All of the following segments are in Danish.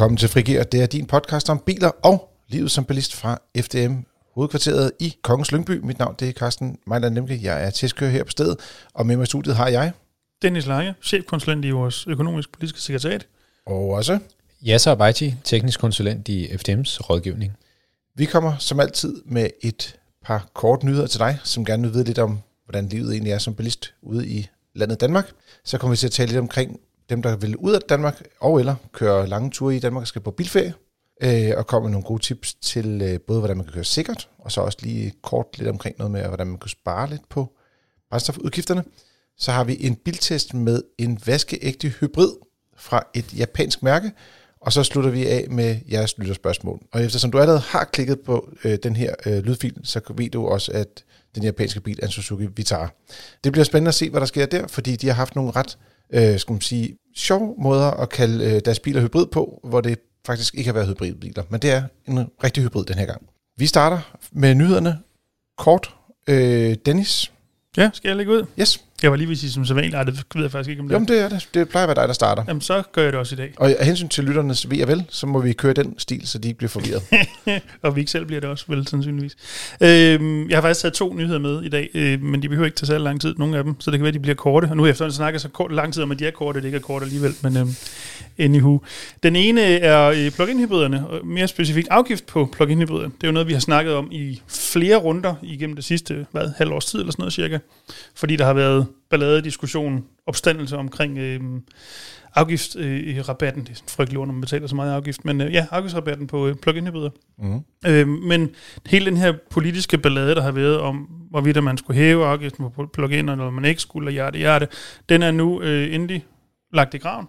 Velkommen til Frigir. Det er din podcast om biler og livet som bilist fra FDM hovedkvarteret i Kongens Lyngby. Mit navn det er Carsten Mejland Lemke. Jeg er testkører her på stedet, og med mig i studiet har jeg... Dennis Lange, chefkonsulent i vores økonomisk-politiske sekretariat. Og også... Yasser Abaiti, teknisk konsulent i FDM's rådgivning. Vi kommer som altid med et par kort nyheder til dig, som gerne vil vide lidt om, hvordan livet egentlig er som bilist ude i landet Danmark. Så kommer vi til at tale lidt omkring dem, der vil ud af Danmark, og eller køre lange ture i Danmark og skal på bilferie, øh, og komme med nogle gode tips til øh, både, hvordan man kan køre sikkert, og så også lige kort lidt omkring noget med, hvordan man kan spare lidt på brændstofudgifterne. Så har vi en biltest med en vaskeægte hybrid fra et japansk mærke, og så slutter vi af med jeres lytterspørgsmål. Og eftersom du allerede har klikket på øh, den her øh, lydfil, så ved du også, at den japanske bil er en Suzuki Vitara. Det bliver spændende at se, hvad der sker der, fordi de har haft nogle ret øh, skal man sige, sjove måder at kalde øh, deres biler hybrid på, hvor det faktisk ikke har været hybridbiler, men det er en rigtig hybrid den her gang. Vi starter med nyhederne kort. Øh, Dennis? Ja, skal jeg lægge ud? Yes. Jeg var lige ved at sige som sædvanligt, nej, det ved jeg faktisk ikke om det Jamen, det er det. Det plejer at være dig, der starter. Jamen, så gør jeg det også i dag. Og af hensyn til lytternes ved og vel, så må vi køre den stil, så de ikke bliver forvirret. og vi ikke selv bliver det også, vel sandsynligvis. Øhm, jeg har faktisk taget to nyheder med i dag, øh, men de behøver ikke tage så lang tid, nogle af dem, så det kan være, at de bliver korte. Og nu har jeg snakket så kort, lang tid om, at de er korte, det ikke er korte alligevel, men øhm, anywho. Den ene er øh, plug-in-hybriderne, og mere specifikt afgift på plug-in-hybrider. Det er jo noget, vi har snakket om i flere runder igennem det sidste hvad, halv års tid eller sådan noget cirka, fordi der har været ballade, diskussion, opstandelse omkring øh, afgiftsrabatten. Øh, det er sådan frygtelig ord, når man betaler så meget afgift. Men øh, ja, afgiftsrabatten på øh, plug-in hybrider. Mm. Øh, men hele den her politiske ballade, der har været om, hvorvidt man skulle hæve afgiften på plug-in, eller man ikke skulle, og hjerte, hjerte, den er nu øh, endelig lagt i graven.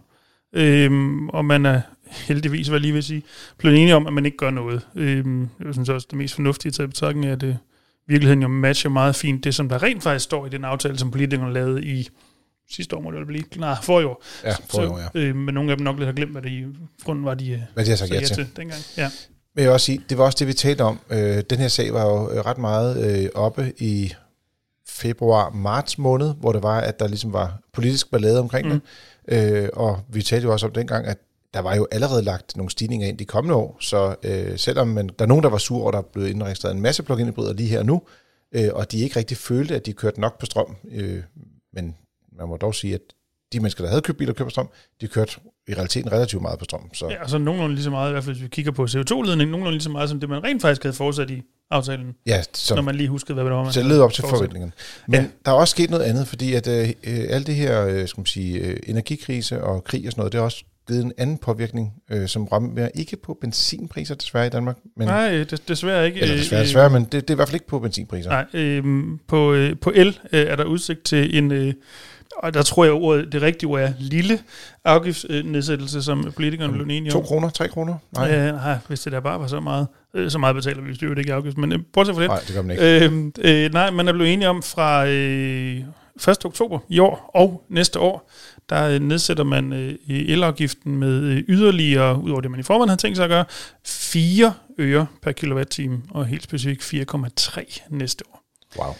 Øh, og man er heldigvis, hvad jeg lige vil sige, blevet enige om, at man ikke gør noget. Øh, jeg synes også, det mest fornuftige til betragtning er, at det virkeligheden jo matcher meget fint det, som der rent faktisk står i den aftale, som politikerne lavede i sidste år, må det blive. Nej, for i år. Ja, for i år, ja. Øh, men nogle af dem nok lidt har glemt, hvad det i grunden var, de, øh, hvad de har sagt ja til. til dengang. Ja. Men jeg vil også sige, det var også det, vi talte om. Øh, den her sag var jo øh, ret meget øh, oppe i februar-marts måned, hvor det var, at der ligesom var politisk ballade omkring mm. det. Øh, og vi talte jo også om dengang, at der var jo allerede lagt nogle stigninger ind de kommende år, så øh, selvom man, der er nogen, der var sur over, der er blevet indregistreret en masse plug-in hybrider lige her nu, øh, og de ikke rigtig følte, at de kørte nok på strøm, øh, men man må dog sige, at de mennesker, der havde købt biler og købt på strøm, de kørte i realiteten relativt meget på strøm. Så. Ja, altså nogenlunde lige så meget, i hvert fald hvis vi kigger på CO2-ledning, nogenlunde lige så meget, som det man rent faktisk havde forudsat i aftalen. Ja, så, når man lige huskede, hvad det var, man Så led op til forventningerne. Men ja. der er også sket noget andet, fordi at øh, øh alt det her øh, skal man sige, øh, energikrise og krig og sådan noget, det er også givet en anden påvirkning, øh, som rammer ikke på benzinpriser desværre i Danmark. Men, Nej, des, desværre ikke. Eller desværre, desværre men det, det er i hvert fald ikke på benzinpriser. Nej, øh, på, øh, på el øh, er der udsigt til en... Øh, og der tror jeg, ordet, det rigtige ord er lille afgiftsnedsættelse, som politikerne blev enige om. 2 kroner? 3 kroner? Nej. Øh, nej, hvis det der bare var så meget. Øh, så meget betaler vi, det ikke afgift. Men øh, bortset fra det. Nej, det gør man ikke. Øh, øh, nej, man er blevet enige om fra øh, 1. oktober i år og næste år, der nedsætter man øh, elafgiften med øh, yderligere, udover det man i forvejen havde tænkt sig at gøre, 4 øre per kilowatt-time, og helt specifikt 4,3 næste år. Wow.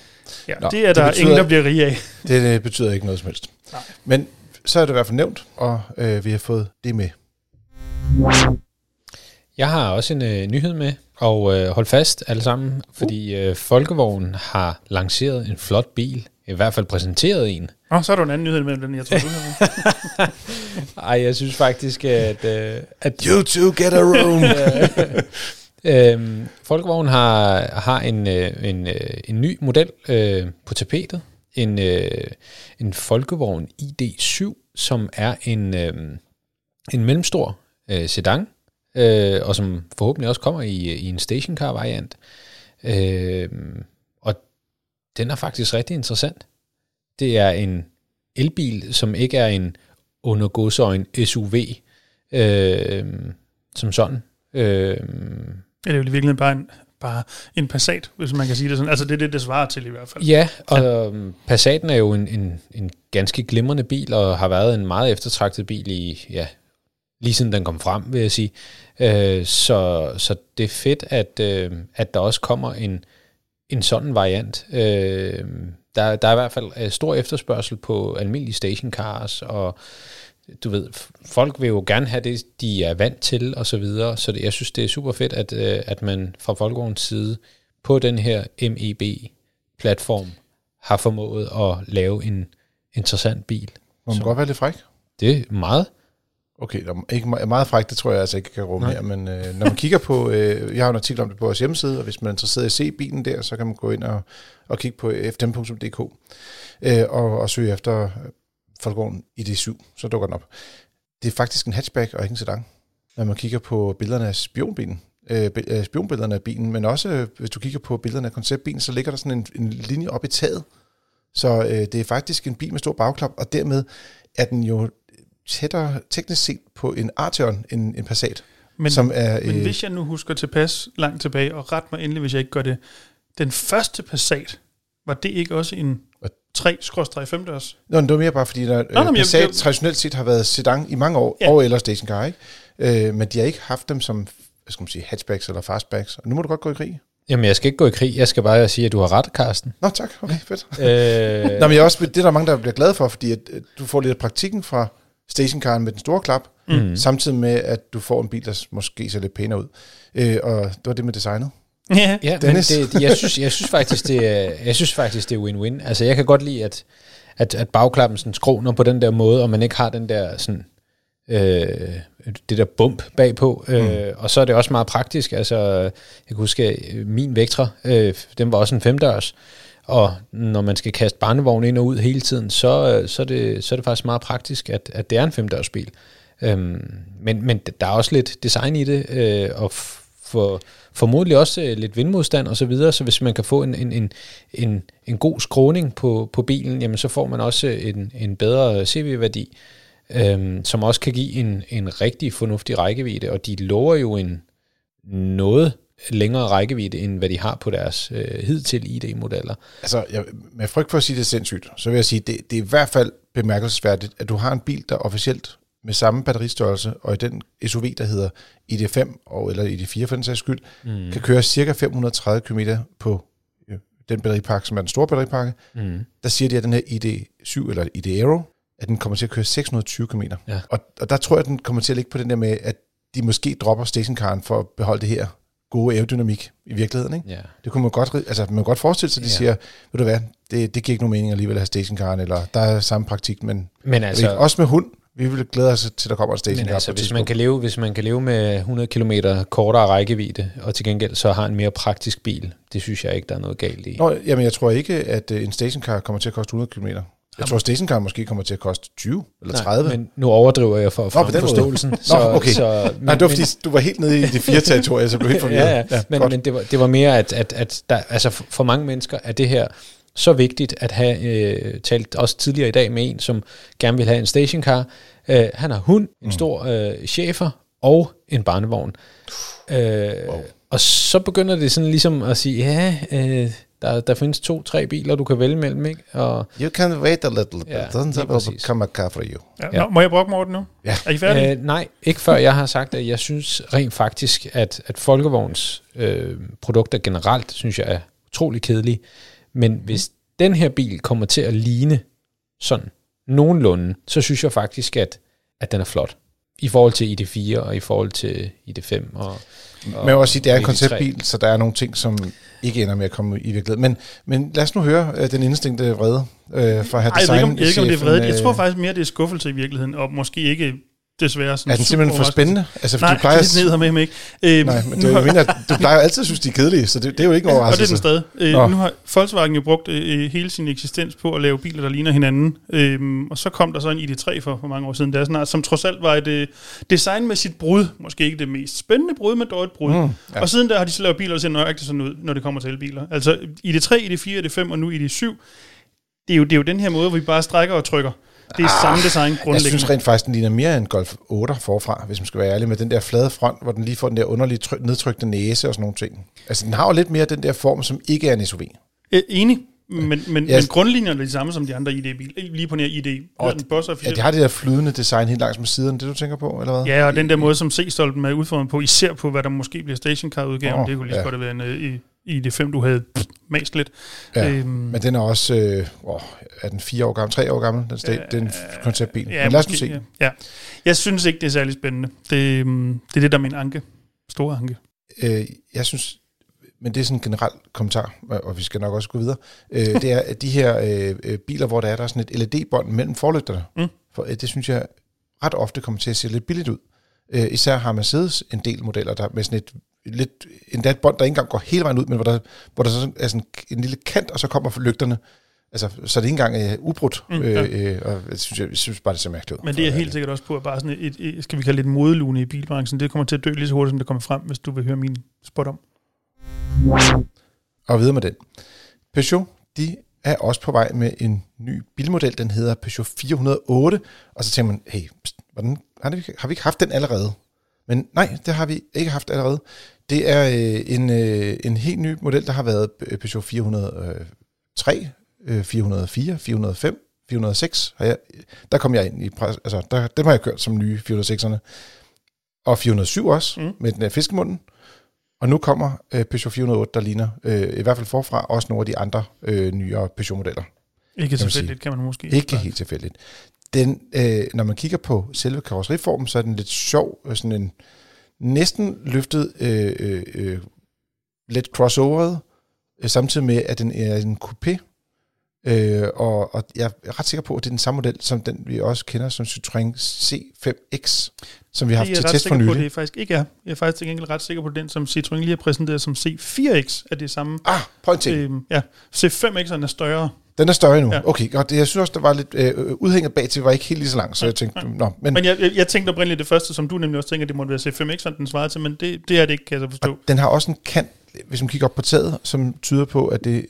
Ja, Nå, det er der det betyder, ingen, der bliver rige af. Det, det betyder ikke noget som helst. Nej. Men så er det i hvert fald nævnt, og øh, vi har fået det med. Jeg har også en øh, nyhed med, og øh, hold fast alle sammen, fordi øh, Folkevognen har lanceret en flot bil, i hvert fald præsenteret en. Åh, oh, så er der en anden nyhed med den, jeg tror, du har Ej, jeg synes faktisk, at... Øh, at you two get a room! øhm, Folkevogn har, har en, øh, en, øh, en ny model øh, på tapetet. En, øh, en Folkevogn ID7, som er en, øh, en mellemstor øh, sedan, øh, og som forhåbentlig også kommer i, i en stationcar-variant. Øh, den er faktisk rigtig interessant. Det er en elbil, som ikke er en undergodsøjen SUV, øh, som sådan. Øh, det er jo i virkeligheden bare en, bare en Passat, hvis man kan sige det sådan. Altså det er det, det svarer til i hvert fald. Ja, og ja. Øhm, Passaten er jo en, en, en ganske glimrende bil, og har været en meget eftertragtet bil i, ja, lige siden den kom frem, vil jeg sige. Øh, så, så det er fedt, at, øh, at der også kommer en, en sådan variant. Øh, der, der er i hvert fald øh, stor efterspørgsel på almindelige stationcars, og du ved, folk vil jo gerne have det, de er vant til, og så videre. Så det, jeg synes, det er super fedt, at, øh, at man fra Folkevognens side på den her MEB-platform har formået at lave en interessant bil. Må man godt være lidt fræk? Det er meget. Okay, der er ikke me- meget frækt, det tror jeg altså ikke kan rumme her, men øh, når man kigger på, øh, jeg har en artikel om det på vores hjemmeside, og hvis man er interesseret i at se bilen der, så kan man gå ind og, og kigge på fdm.dk øh, og, og søge efter Folkevogn ID7, så dukker den op. Det er faktisk en hatchback og ikke en sedan, når man kigger på billederne af spionbilen, øh, øh, spionbillederne af bilen, men også øh, hvis du kigger på billederne af konceptbilen, så ligger der sådan en, en linje op i taget, så øh, det er faktisk en bil med stor bagklap, og dermed er den jo tættere teknisk set på en Arteon end en Passat, Men, som er... men øh, hvis jeg nu husker tilpas langt tilbage, og ret mig endelig, hvis jeg ikke gør det, den første Passat, var det ikke også en 3-5 dørs? Nå, det var mere bare fordi, der, nå, øh, men jeg- Passat jeg- traditionelt set har været sedan i mange år, Ja. og eller stationcar, ikke? Øh, men de har ikke haft dem som hvad skal man sige, hatchbacks eller fastbacks. Og nu må du godt gå i krig. Jamen, jeg skal ikke gå i krig. Jeg skal bare sige, at du har ret, Carsten. Nå, tak. Okay, fedt. øh, Nå, men jeg er også, det er der mange, der bliver glade for, fordi at, øh, du får lidt af praktikken fra stationcaren med den store klap, mm. samtidig med, at du får en bil, der måske ser lidt pænere ud. Øh, og det var det med designet. Ja. Ja, men Dennis? det, det, jeg, synes, jeg, synes faktisk, det er, jeg synes faktisk, det er win-win. Altså, jeg kan godt lide, at, at, at bagklappen sådan skråner på den der måde, og man ikke har den der sådan, øh, det der bump bagpå. Mm. Øh, og så er det også meget praktisk. Altså, jeg kan huske, at min Vectra, øh, den var også en femdørs. Og når man skal kaste barnevogn ind og ud hele tiden, så, øh, så, er, det, så er det faktisk meget praktisk, at, at det er en femdørsbil. Øhm, men, men der er også lidt design i det, øh, og for, formodentlig også øh, lidt vindmodstand og så videre, så hvis man kan få en, en, en, en, en god skråning på, på bilen, jamen så får man også øh, en, en bedre CV-værdi, øhm, som også kan give en, en rigtig fornuftig rækkevidde, og de lover jo en noget længere rækkevidde, end hvad de har på deres øh, hidtil ID-modeller. Altså, jeg, med frygt for at sige det sindssygt, så vil jeg sige, det, det er i hvert fald bemærkelsesværdigt, at du har en bil, der officielt med samme batteristørrelse, og i den SUV, der hedder ID5, og, eller ID4 for den sags skyld, mm. kan køre cirka 530 km på den batteripakke, som er den store batteripakke. Mm. Der siger de, at den her ID7 eller ID Aero, at den kommer til at køre 620 km. Ja. Og, og der tror jeg, at den kommer til at ligge på den der med, at de måske dropper stationcaren for at beholde det her gode aerodynamik i virkeligheden. Ikke? Ja. Det kunne man godt, altså man kan godt forestille sig, at de ja. siger, ved du hvad, det, det giver ikke nogen mening alligevel at have stationcaren, eller der er samme praktik, men Men altså, altså, også med hund, vi vil glæde os til, der kommer en Men stationcar altså, på et hvis man, kan leve, hvis man kan leve med 100 km kortere rækkevidde, og til gengæld så har en mere praktisk bil, det synes jeg ikke, der er noget galt i. Nå, jamen jeg tror ikke, at øh, en stationcar kommer til at koste 100 km. Jeg tror, at stationcar måske kommer til at koste 20 eller 30. Nej, men nu overdriver jeg for at Nå, på måde. forståelsen. Nå, okay. Så, men, Nej, det var fordi, du var helt nede i det fire territorier, så blev helt forvirret. ja, ja, men, godt. men det, var, det var mere, at, at, at der, altså for, for mange mennesker er det her så vigtigt at have øh, talt også tidligere i dag med en, som gerne vil have en stationcar. Øh, han har hund, en Mm. stor øh, chefer og en barnevogn. Øh, Wow. Og så begynder det sådan ligesom at sige, ja, øh, der, der findes to-tre biler, du kan vælge mellem, ikke? Og, You can wait a little bit, Ja, will præcis. come a car for you. Ja. Ja. Nå, må jeg over det nu? Ja. Er I færdige? Øh, nej, ikke før jeg har sagt, at jeg synes rent faktisk, at, at Folkevogns øh, produkter generelt, synes jeg er utrolig kedelige. Men hvis den her bil kommer til at ligne sådan nogenlunde, så synes jeg faktisk, at, at den er flot. I forhold til ID4 og i forhold til ID5. Og, og Men jeg vil også sige, det er en ID3. konceptbil, så der er nogle ting, som ikke ender med at komme i virkeligheden. Men, men lad os nu høre uh, den indstinkte vrede uh, fra her Ej, jeg, ved design. ikke, om, jeg ved ikke, om det er vredet. Jeg tror øh, faktisk mere, det er skuffelse i virkeligheden, og måske ikke desværre sådan Er den simpelthen for spændende? Altså, Nej, du plejer, det ned med mig ikke. Øhm, nej, men har- jeg mener, du plejer jo altid at synes, de er kedelige, så det, det er jo ikke en og det er den stadig. Øh, Nå. nu har Volkswagen jo brugt øh, hele sin eksistens på at lave biler, der ligner hinanden. Øhm, og så kom der så en ID3 for, for mange år siden, der snart, som trods alt var et øh, designmæssigt brud. Måske ikke det mest spændende brud, men dog et brud. Mm, ja. Og siden der har de så lavet biler, der ser nøjagtigt sådan ud, når det kommer til elbiler. Altså ID3, ID4, ID5 og nu ID7. Det er, jo, det er jo den her måde, hvor vi bare strækker og trykker. Det er ah, samme design Jeg grundlæggende. synes rent faktisk, den ligner mere en Golf 8 forfra, hvis man skal være ærlig, med den der flade front, hvor den lige får den der underlige tryk, nedtrykte næse og sådan nogle ting. Altså, den har jo lidt mere den der form, som ikke er en SUV. Øh, enig, men, men, Ja. men grundlinjerne er de samme som de andre ID-biler. Lige på nær ID. Og den Boss Ja, officielt. de har det der flydende design helt langs med siden, det du tænker på, eller hvad? Ja, og den der måde, som C-stolpen er udformet på, især på, hvad der måske bliver stationcar-udgaven, oh, det kunne lige så ja. godt have været en, i det fem, du havde pff, mast lidt. Ja, øhm, men den er også, øh, åh, er den fire år gammel, tre år gammel, den, sted, øh, den konceptbil. Ja, men lad os nu se. Ja. ja. Jeg synes ikke, det er særlig spændende. Det, øhm, det er det, der er min anke. Store anke. Øh, jeg synes, men det er sådan en generel kommentar, og vi skal nok også gå videre, øh, det er, at de her øh, øh biler, hvor der er, der er sådan et LED-bånd mellem forlygterne, mm. for øh, det synes jeg ret ofte kommer til at se lidt billigt ud. Øh, især har Mercedes en del modeller, der med sådan et lidt, endda et bånd, der ikke engang går hele vejen ud, men hvor der, hvor der så er sådan en lille kant, og så kommer lygterne. Altså, så det er ikke engang uh, ubrudt, mm, ja. øh, øh, og jeg synes, jeg, jeg synes bare, det ser mærkeligt ud. Men det er helt sikkert også på, at bare sådan et, et, skal vi kalde det et modelune i bilbranchen, det kommer til at dø lige så hurtigt, som det kommer frem, hvis du vil høre min spot om. Og videre med den. Peugeot, de er også på vej med en ny bilmodel, den hedder Peugeot 408, og så tænker man, hey, pst, hvordan, har, vi, har vi ikke haft den allerede? Men nej, det har vi ikke haft allerede. Det er øh, en, øh, en helt ny model, der har været Peugeot 403, øh, 404, 405, 406. Har jeg, der kom jeg ind i, altså der, dem har jeg kørt som nye 406'erne. Og 407 også, mm. med den øh, fiskemunden. Og nu kommer øh, Peugeot 408, der ligner, øh, i hvert fald forfra, også nogle af de andre øh, nyere Peugeot-modeller. Ikke tilfældigt, kan man måske. Ikke helt tilfældigt. Den, øh, når man kigger på selve karosseriformen, så er den lidt sjov, sådan en næsten løftet, øh, øh, øh, lidt crossoveret, øh, samtidig med, at den er en coupé, Øh, og, og jeg er ret sikker på, at det er den samme model, som den vi også kender som Citroën C5X, som vi har haft til test for nylig. Det er faktisk ikke er. Jeg er faktisk til gengæld ret sikker på, at den, som Citroën lige har præsenteret som C4X, er det samme. Ah, point øh, Ja, C5X'eren er større. Den er større nu. Ja. Okay, godt. Jeg synes også, der var lidt øh, udhænget bag til, var ikke helt lige så langt, så jeg tænkte, ja. nå. Men, men jeg, jeg, jeg tænkte oprindeligt det første, som du nemlig også tænker, det måtte være C5X'eren, den svarede til, men det, det er det ikke, kan jeg så forstå. Og den har også en kant, hvis man kigger op på taget, som tyder på, at det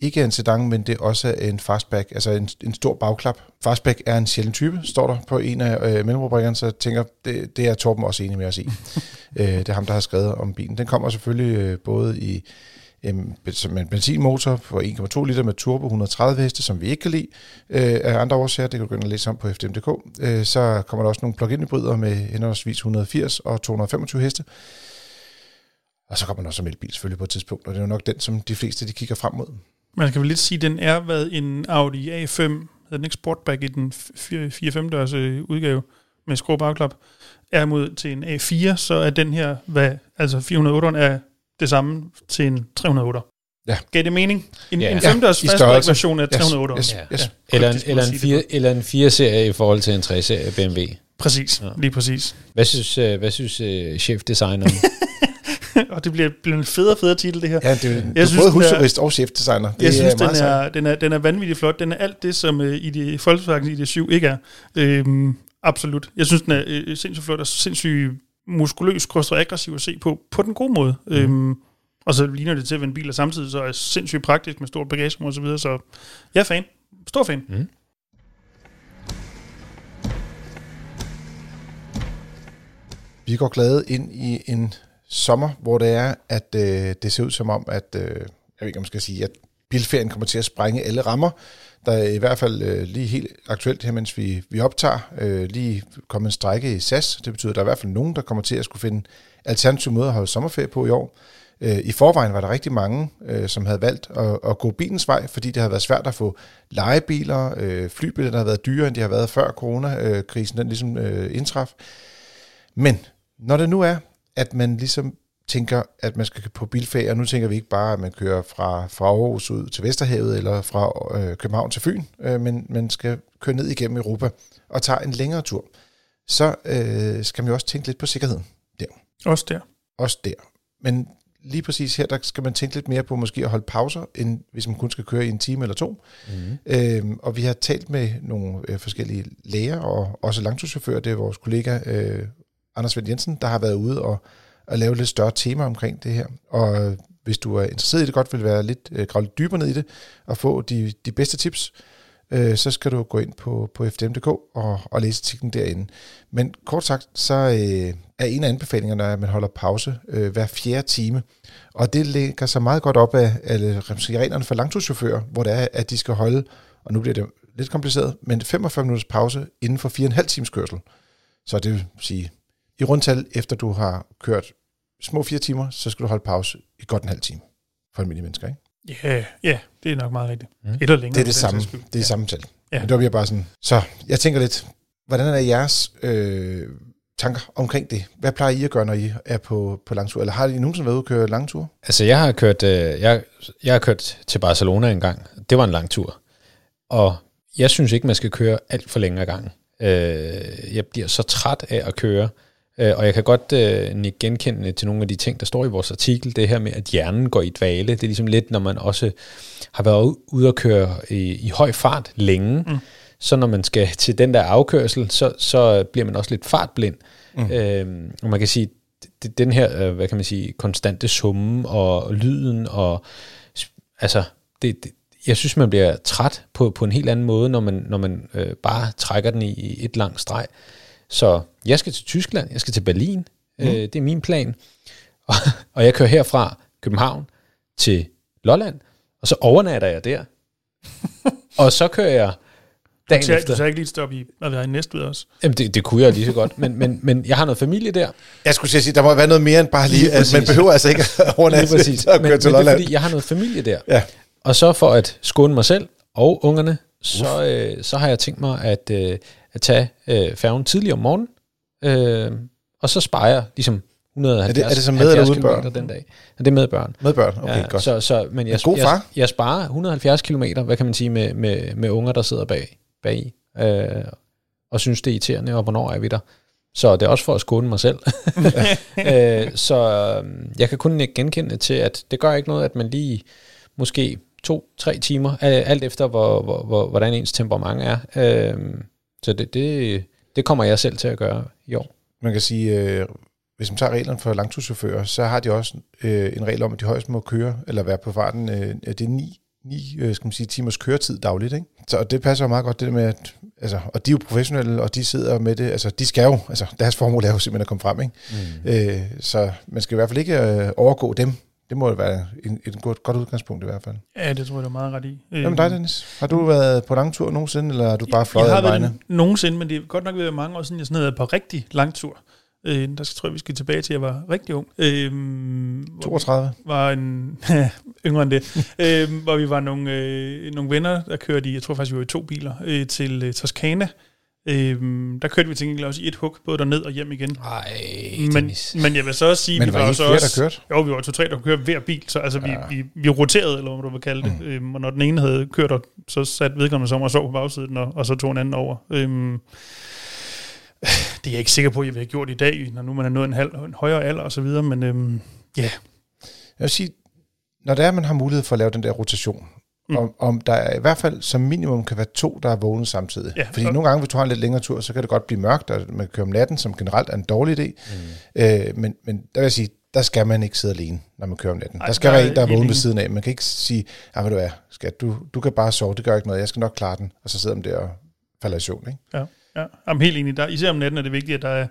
ikke er en sedan, men det er også en fastback, altså en, en stor bagklap. Fastback er en sjælden type, står der på en af øh, mellemrubrikkerne, så jeg tænker, det, det er Torben også enig med os i. øh, det er ham, der har skrevet om bilen. Den kommer selvfølgelig øh, både i Øhm, med en benzinmotor på 1,2 liter med turbo 130 heste, som vi ikke kan lide øh, af andre årsager. Det kan du gå ind og læse om på FDM.dk. Øh, så kommer der også nogle plug-in hybrider med henholdsvis 180 og 225 heste. Og så kommer der også en elbil selvfølgelig på et tidspunkt, og det er jo nok den, som de fleste de kigger frem mod. Man kan vel lidt sige, at den er hvad en Audi A5, den ikke Sportback i den 4-5 dørs øh, udgave med skrå bagklap, er mod til en A4, så er den her, hvad, altså 408'eren er det samme til en 308. Ja. Gav det mening? En, ja. en femdørs ja, fastback version af 308. Yes, yes, yes. Ja. Eller, en, eller, en 4, eller en 4-serie i forhold til en 3-serie BMW. Præcis, ja. lige præcis. Hvad synes, uh, hvad synes uh, chefdesigneren og det bliver, bliver en federe og federe titel, det her. Ja, det, jeg du synes, både husjurist og chefdesigner. Det jeg synes, er den, er, den, er, den er vanvittigt flot. Den er alt det, som uh, i det Volkswagen i det 7 ikke er. Øhm, absolut. Jeg synes, den er uh, sindssygt flot og sindssygt muskuløs, koster aggressiv at se på, på den gode måde. Mm. Øhm, og så ligner det til at bil, og samtidig så er sindssygt praktisk med stor bagage og så videre. Så jeg er fan. Stor fan. Mm. Vi går glade ind i en sommer, hvor det er, at øh, det ser ud som om, at, øh, jeg ved ikke, om man skal sige, at bilferien kommer til at sprænge alle rammer. Der er i hvert fald øh, lige helt aktuelt her, mens vi, vi optager, øh, lige kommet en strække i SAS. Det betyder, at der er i hvert fald nogen, der kommer til at skulle finde alternative måder at holde sommerferie på i år. Øh, I forvejen var der rigtig mange, øh, som havde valgt at, at gå bilens vej, fordi det havde været svært at få legebiler, øh, flybilletter, der har været dyrere, end de har været før coronakrisen, den ligesom øh, indtraf. Men når det nu er, at man ligesom tænker, at man skal på bilferie, og nu tænker vi ikke bare, at man kører fra, fra Aarhus ud til Vesterhavet, eller fra øh, København til Fyn, øh, men man skal køre ned igennem Europa og tage en længere tur, så øh, skal man jo også tænke lidt på sikkerheden der. Også der. Også der. Men lige præcis her, der skal man tænke lidt mere på måske at holde pauser, end hvis man kun skal køre i en time eller to. Mm. Øhm, og vi har talt med nogle øh, forskellige læger og også langturschauffører, det er vores kollega øh, Anders Vendt Jensen, der har været ude og, at lave lidt større tema omkring det her. Og øh, hvis du er interesseret i det, godt vil være lidt, øh, grave lidt dybere ned i det, og få de, de bedste tips, øh, så skal du gå ind på, på fdm.dk og, og læse artiklen derinde. Men kort sagt, så øh, er en af anbefalingerne, at man holder pause øh, hver fjerde time. Og det lægger sig meget godt op af, af øh, reglerne for langturschauffører, hvor det er, at de skal holde, og nu bliver det lidt kompliceret, men 45 minutters pause inden for 4,5 times kørsel. Så det vil sige i rundtal, efter du har kørt små fire timer, så skal du holde pause i godt en halv time for almindelige mennesker, ikke? Ja, yeah, ja, yeah, det er nok meget rigtigt. Mm. Eller længere. Det er det samme, det er det samme tal. Ja. Men det bliver bare sådan. Så jeg tænker lidt, hvordan er jeres øh, tanker omkring det? Hvad plejer I at gøre, når I er på, på langtur? Eller har I nogensinde været ude at køre langtur? Altså, jeg har kørt, øh, jeg, jeg har kørt til Barcelona en gang. Det var en lang tur. Og jeg synes ikke, man skal køre alt for længe ad gangen. Øh, jeg bliver så træt af at køre, og jeg kan godt øh, genkende til nogle af de ting, der står i vores artikel, det her med, at hjernen går i dvale. Det er ligesom lidt, når man også har været ude at køre i, i høj fart længe, mm. så når man skal til den der afkørsel, så, så bliver man også lidt fartblind. Mm. Øh, og man kan sige, den her, øh, hvad kan man sige, konstante summe og lyden, og altså, det, det, jeg synes, man bliver træt på, på en helt anden måde, når man, når man øh, bare trækker den i et langt streg. Så jeg skal til Tyskland, jeg skal til Berlin, mm. øh, det er min plan. Og, og jeg kører herfra København til Lolland, og så overnatter jeg der. og så kører jeg dagen du efter. Du ikke lige stoppe i, at være i Næstved også? Jamen, det, det kunne jeg lige så godt, men, men, men jeg har noget familie der. Jeg skulle sige, der må være noget mere end bare lige, lige at man behøver altså ikke at overnatte og køre men, til Lolland. Men det er fordi, jeg har noget familie der. Ja. Og så for at skåne mig selv og ungerne, så, øh, så har jeg tænkt mig at, øh, at tage øh, færgen tidligere om morgenen, øh, og så sparer jeg ligesom 170 er det, er det så med eller uden børn? den dag. Ja, det er med børn. Med børn, okay, ja, godt. Så, så, men jeg, god far. Jeg, jeg sparer 170 km, hvad kan man sige, med, med, med unger, der sidder bag, bag øh, og synes, det er irriterende, og hvornår er vi der? Så det er også for at skåne mig selv. øh, så øh, jeg kan kun genkende til, at det gør ikke noget, at man lige måske to-tre timer, alt efter hvor, hvor, hvor, hvordan ens temperament er. Øh, så det, det, det kommer jeg selv til at gøre i år. Man kan sige, øh, hvis man tager reglerne for langturschauffører, så har de også øh, en regel om, at de højst må køre eller være på farten. Øh, det er ni, ni øh, skal man sige, timers køretid dagligt. Ikke? Så det passer jo meget godt, det der med, at altså, og de er jo professionelle, og de sidder med det, altså de skal jo, altså deres formål er jo simpelthen at komme frem, ikke? Mm. Øh, så man skal i hvert fald ikke øh, overgå dem, det må være en, et godt, godt udgangspunkt i hvert fald. Ja, det tror jeg, du er meget ret i. Jamen dig, Dennis. Har du været på langtur nogensinde, eller har du bare fløjet af vejene? nogensinde, men det er godt nok været mange år siden, jeg sådan været på rigtig langtur. Øh, der tror jeg, vi skal tilbage til, at jeg var rigtig ung. Øh, 32? Var en, yngre end det. øh, hvor vi var nogle, øh, nogle venner, der kørte i, jeg tror faktisk, vi var i to biler, øh, til øh, Toskana Øhm, der kørte vi til gengæld også i et hug, både derned og hjem igen. Ej, men, men jeg vil så også sige, men vi var, var også, flere, der kørte? Jo, vi var to-tre, der kørte hver bil, så altså, ja. vi, vi, vi roterede, eller hvad du vil kalde det. Mm. Øhm, og når den ene havde kørt, så satte vedkommende som og sov på bagsiden, og, og så tog en anden over. Øhm, det er jeg ikke sikker på, at jeg vil have gjort i dag, når nu man er nået en, halv, en højere alder og så videre, men øhm, ja. Yeah. Jeg vil sige, når det er, at man har mulighed for at lave den der rotation, Mm. Om, om der i hvert fald som minimum kan være to, der er vågnet samtidig. Ja, Fordi så. nogle gange, hvis du har en lidt længere tur, så kan det godt blive mørkt, og man kører om natten, som generelt er en dårlig idé. Mm. Øh, men, men der vil jeg sige, der skal man ikke sidde alene, når man kører om natten. Ej, der skal der være en, der er vågen ved siden af. Man kan ikke sige, ja, hvad du er, skat, du, du kan bare sove, det gør ikke noget, jeg skal nok klare den. Og så sidder man der og falder i søvn. Ikke? Ja. Ja, I'm helt enig. Der, især om natten er det vigtigt, at der er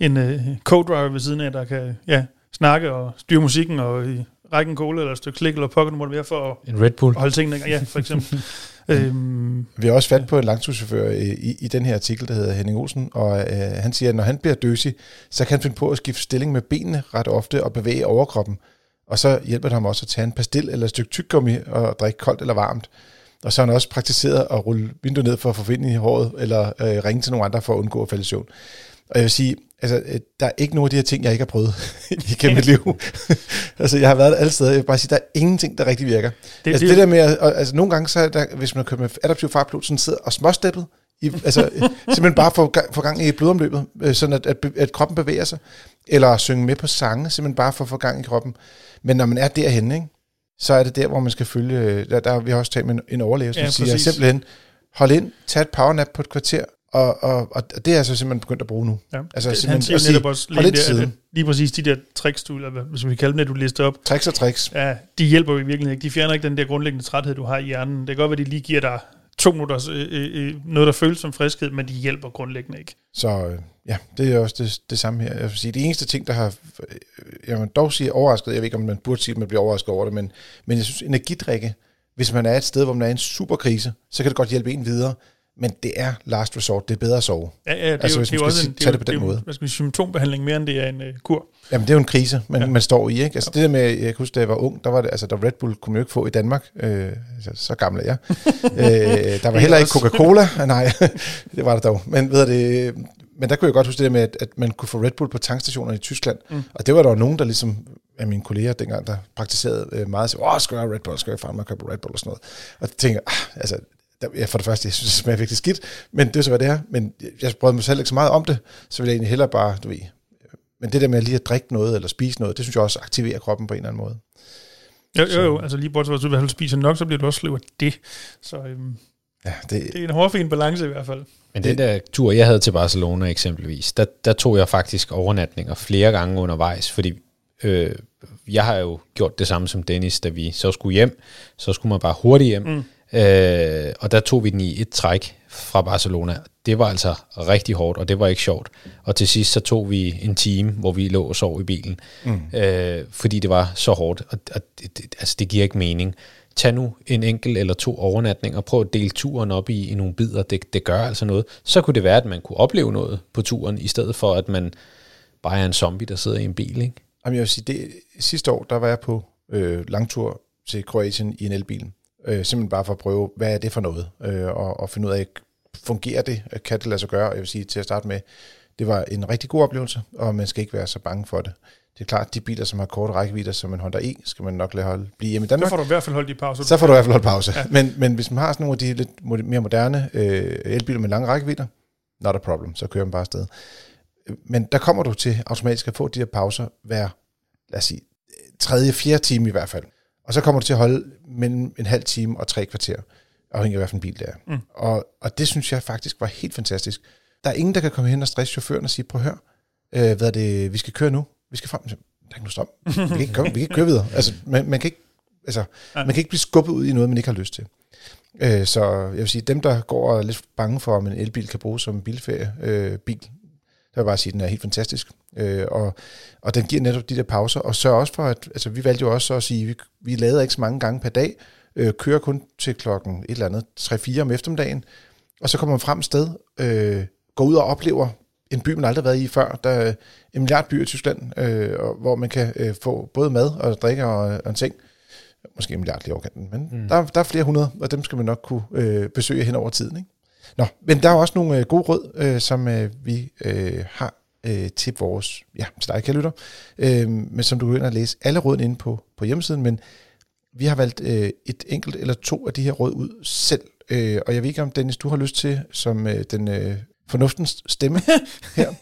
en uh, co-driver ved siden af, der kan ja, snakke og styre musikken og række en cola eller et stykke slik eller pocket, må det være for at, en Red Bull. holde tingene. Ja, for eksempel. øhm, Vi har også fat på en langturschauffør i, i, i den her artikel, der hedder Henning Olsen, og øh, han siger, at når han bliver døsig, så kan han finde på at skifte stilling med benene ret ofte og bevæge overkroppen. Og så hjælper det ham også at tage en pastil eller et stykke tyggegummi og drikke koldt eller varmt. Og så har han også praktiseret at rulle vinduet ned for at få vind i håret, eller øh, ringe til nogle andre for at undgå at falde i søvn. Og jeg vil sige, altså, øh, der er ikke nogen af de her ting, jeg ikke har prøvet igennem mit liv. altså, jeg har været alle steder. Jeg vil bare sige, der er ingenting, der rigtig virker. Det, altså, det, det der med, altså, nogle gange, så er der, hvis man kører med adaptiv fartpilot, sådan sidder og småsteppet, i, altså simpelthen bare få, få gang i blodomløbet, øh, sådan at, at, at kroppen bevæger sig, eller synge med på sange, simpelthen bare for at få gang i kroppen. Men når man er derhen, ikke, så er det der, hvor man skal følge, øh, der, der vi har også talt med en, en overlæge, som ja, siger simpelthen, hold ind, tag et powernap på et kvarter, og, og, og det er altså simpelthen begyndt at bruge nu. Ja. Altså det, han siger at netop også lige, der, siden. lige præcis de der tricks, du, eller hvis vi kalder dem det, du lister op. Tricks og tricks. Ja, de hjælper jo i virkeligheden ikke. De fjerner ikke den der grundlæggende træthed, du har i hjernen. Det kan godt være, de lige giver dig to minutter, øh, øh, øh, noget, der føles som friskhed, men de hjælper grundlæggende ikke. Så øh, ja, det er også det, det samme her. Jeg vil sige, det eneste ting, der har, øh, jeg vil dog sige overrasket, jeg ved ikke, om man burde sige, at man bliver overrasket over det, men, men jeg synes, energidrikke, hvis man er et sted, hvor man er i en superkrise, så kan det godt hjælpe en videre men det er last resort. Det er bedre at sove. Ja, ja, det er Altså, jo, hvis det man skal også en, tage det det på den det er måde. Hvad skal sige, symptombehandling mere end det er en uh, kur. Jamen, det er jo en krise, man, Ja. ja. man står i, ikke? Altså, det der med, jeg kan huske, da jeg var ung, der var det, altså, der Red Bull kunne man jo ikke få i Danmark. Øh, altså, så gammel er jeg. øh, der var heller ikke Coca-Cola. Nej, det var der dog. Men, ved det, men der kunne jeg godt huske det der med, at, at man kunne få Red Bull på tankstationer i Tyskland. Mm. Og det var der jo nogen, der ligesom, af mine kolleger dengang, der praktiserede øh, meget, sagde, åh, skal jeg have Red Bull, skal jeg fandme købe Red Bull og sådan noget. Og tænker, ah, altså, der, ja, for det første, jeg synes, det smager virkelig skidt, men det er så, hvad det er. Men jeg- brød mig selv ikke så meget om det, så ville jeg egentlig hellere bare, du ved, men det der med lige at drikke noget eller spise noget, det synes jeg også aktiverer kroppen på en eller anden måde. Jo, jo, jo, altså lige bortset fra, at du spiser nok, så bliver du også sløv af det. Så øhm, Ja, det, det er en hårfin balance i hvert fald. Men den der tur, jeg havde til Barcelona eksempelvis, der, der tog jeg faktisk overnatninger flere gange undervejs, fordi øh, jeg har jo gjort det samme som Dennis, da vi så skulle hjem, så skulle man bare hurtigt hjem, mm. Øh, og der tog vi den i et træk fra Barcelona. Det var altså rigtig hårdt, og det var ikke sjovt. Og til sidst så tog vi en time, hvor vi lå og sov i bilen, mm. øh, fordi det var så hårdt, og, og det, det, altså det giver ikke mening tag nu en enkelt eller to overnatninger, og prøv at dele turen op i, i nogle bidder, det, det gør altså noget. Så kunne det være, at man kunne opleve noget på turen, i stedet for at man bare er en zombie, der sidder i en bil, ikke? Jamen, jeg vil sige, det, sidste år, der var jeg på øh, langtur til Kroatien i en elbil. Øh, simpelthen bare for at prøve, hvad er det for noget? Øh, og, og finde ud af, fungerer det? Kan det lade sig gøre? Jeg vil sige, til at starte med, det var en rigtig god oplevelse, og man skal ikke være så bange for det. Det er klart, de biler, som har korte rækkevidder, som en Honda E, skal man nok lade holde, blive hjemme i Så Danmark. får du i hvert fald holdt de pauser. Så får du i hvert fald holdt pause. Ja. Men, men hvis man har sådan nogle af de lidt mere moderne øh, elbiler med lange rækkevidder, not a problem, så kører man bare afsted. Men der kommer du til automatisk at få de der pauser hver, lad os sige, tredje, fjerde time i hvert fald. Og så kommer du til at holde mellem en halv time og tre kvarter, afhængig af, hvilken bil det er. Mm. Og, og det synes jeg faktisk var helt fantastisk. Der er ingen, der kan komme hen og stresse chaufføren og sige, prøv at høre, øh, hvad er det, vi skal køre nu? Vi skal frem. Der er ikke noget strøm. Vi kan ikke, komme, vi kan ikke køre videre. Altså, man, man kan ikke altså, man kan ikke blive skubbet ud i noget, man ikke har lyst til. Øh, så jeg vil sige, dem, der går og er lidt bange for, om en elbil kan bruges som bilferie, øh, bil, der vil jeg bare sige, at den er helt fantastisk. Øh, og, og den giver netop de der pauser, og sørger også for, at altså, vi valgte jo også at sige, at vi, vi lader ikke så mange gange per dag, øh, kører kun til klokken et eller andet 3-4 om eftermiddagen, og så kommer man frem et sted, øh, går ud og oplever en by, man aldrig har været i før. Der er en milliard byer i Tyskland, øh, og, hvor man kan øh, få både mad og drikke og, og en seng. Måske en milliard lige over kanten, men mm. der, der er flere hundrede, og dem skal man nok kunne øh, besøge hen over tiden. Ikke? Nå, men der er også nogle øh, gode råd, øh, som øh, vi øh, har øh, til vores, ja, til dig, kære lytter, øh, men som du kan ind og læse alle rådene inde på, på hjemmesiden, men vi har valgt øh, et enkelt eller to af de her råd ud selv, øh, og jeg ved ikke, om Dennis, du har lyst til, som øh, den øh, fornuftens stemme her.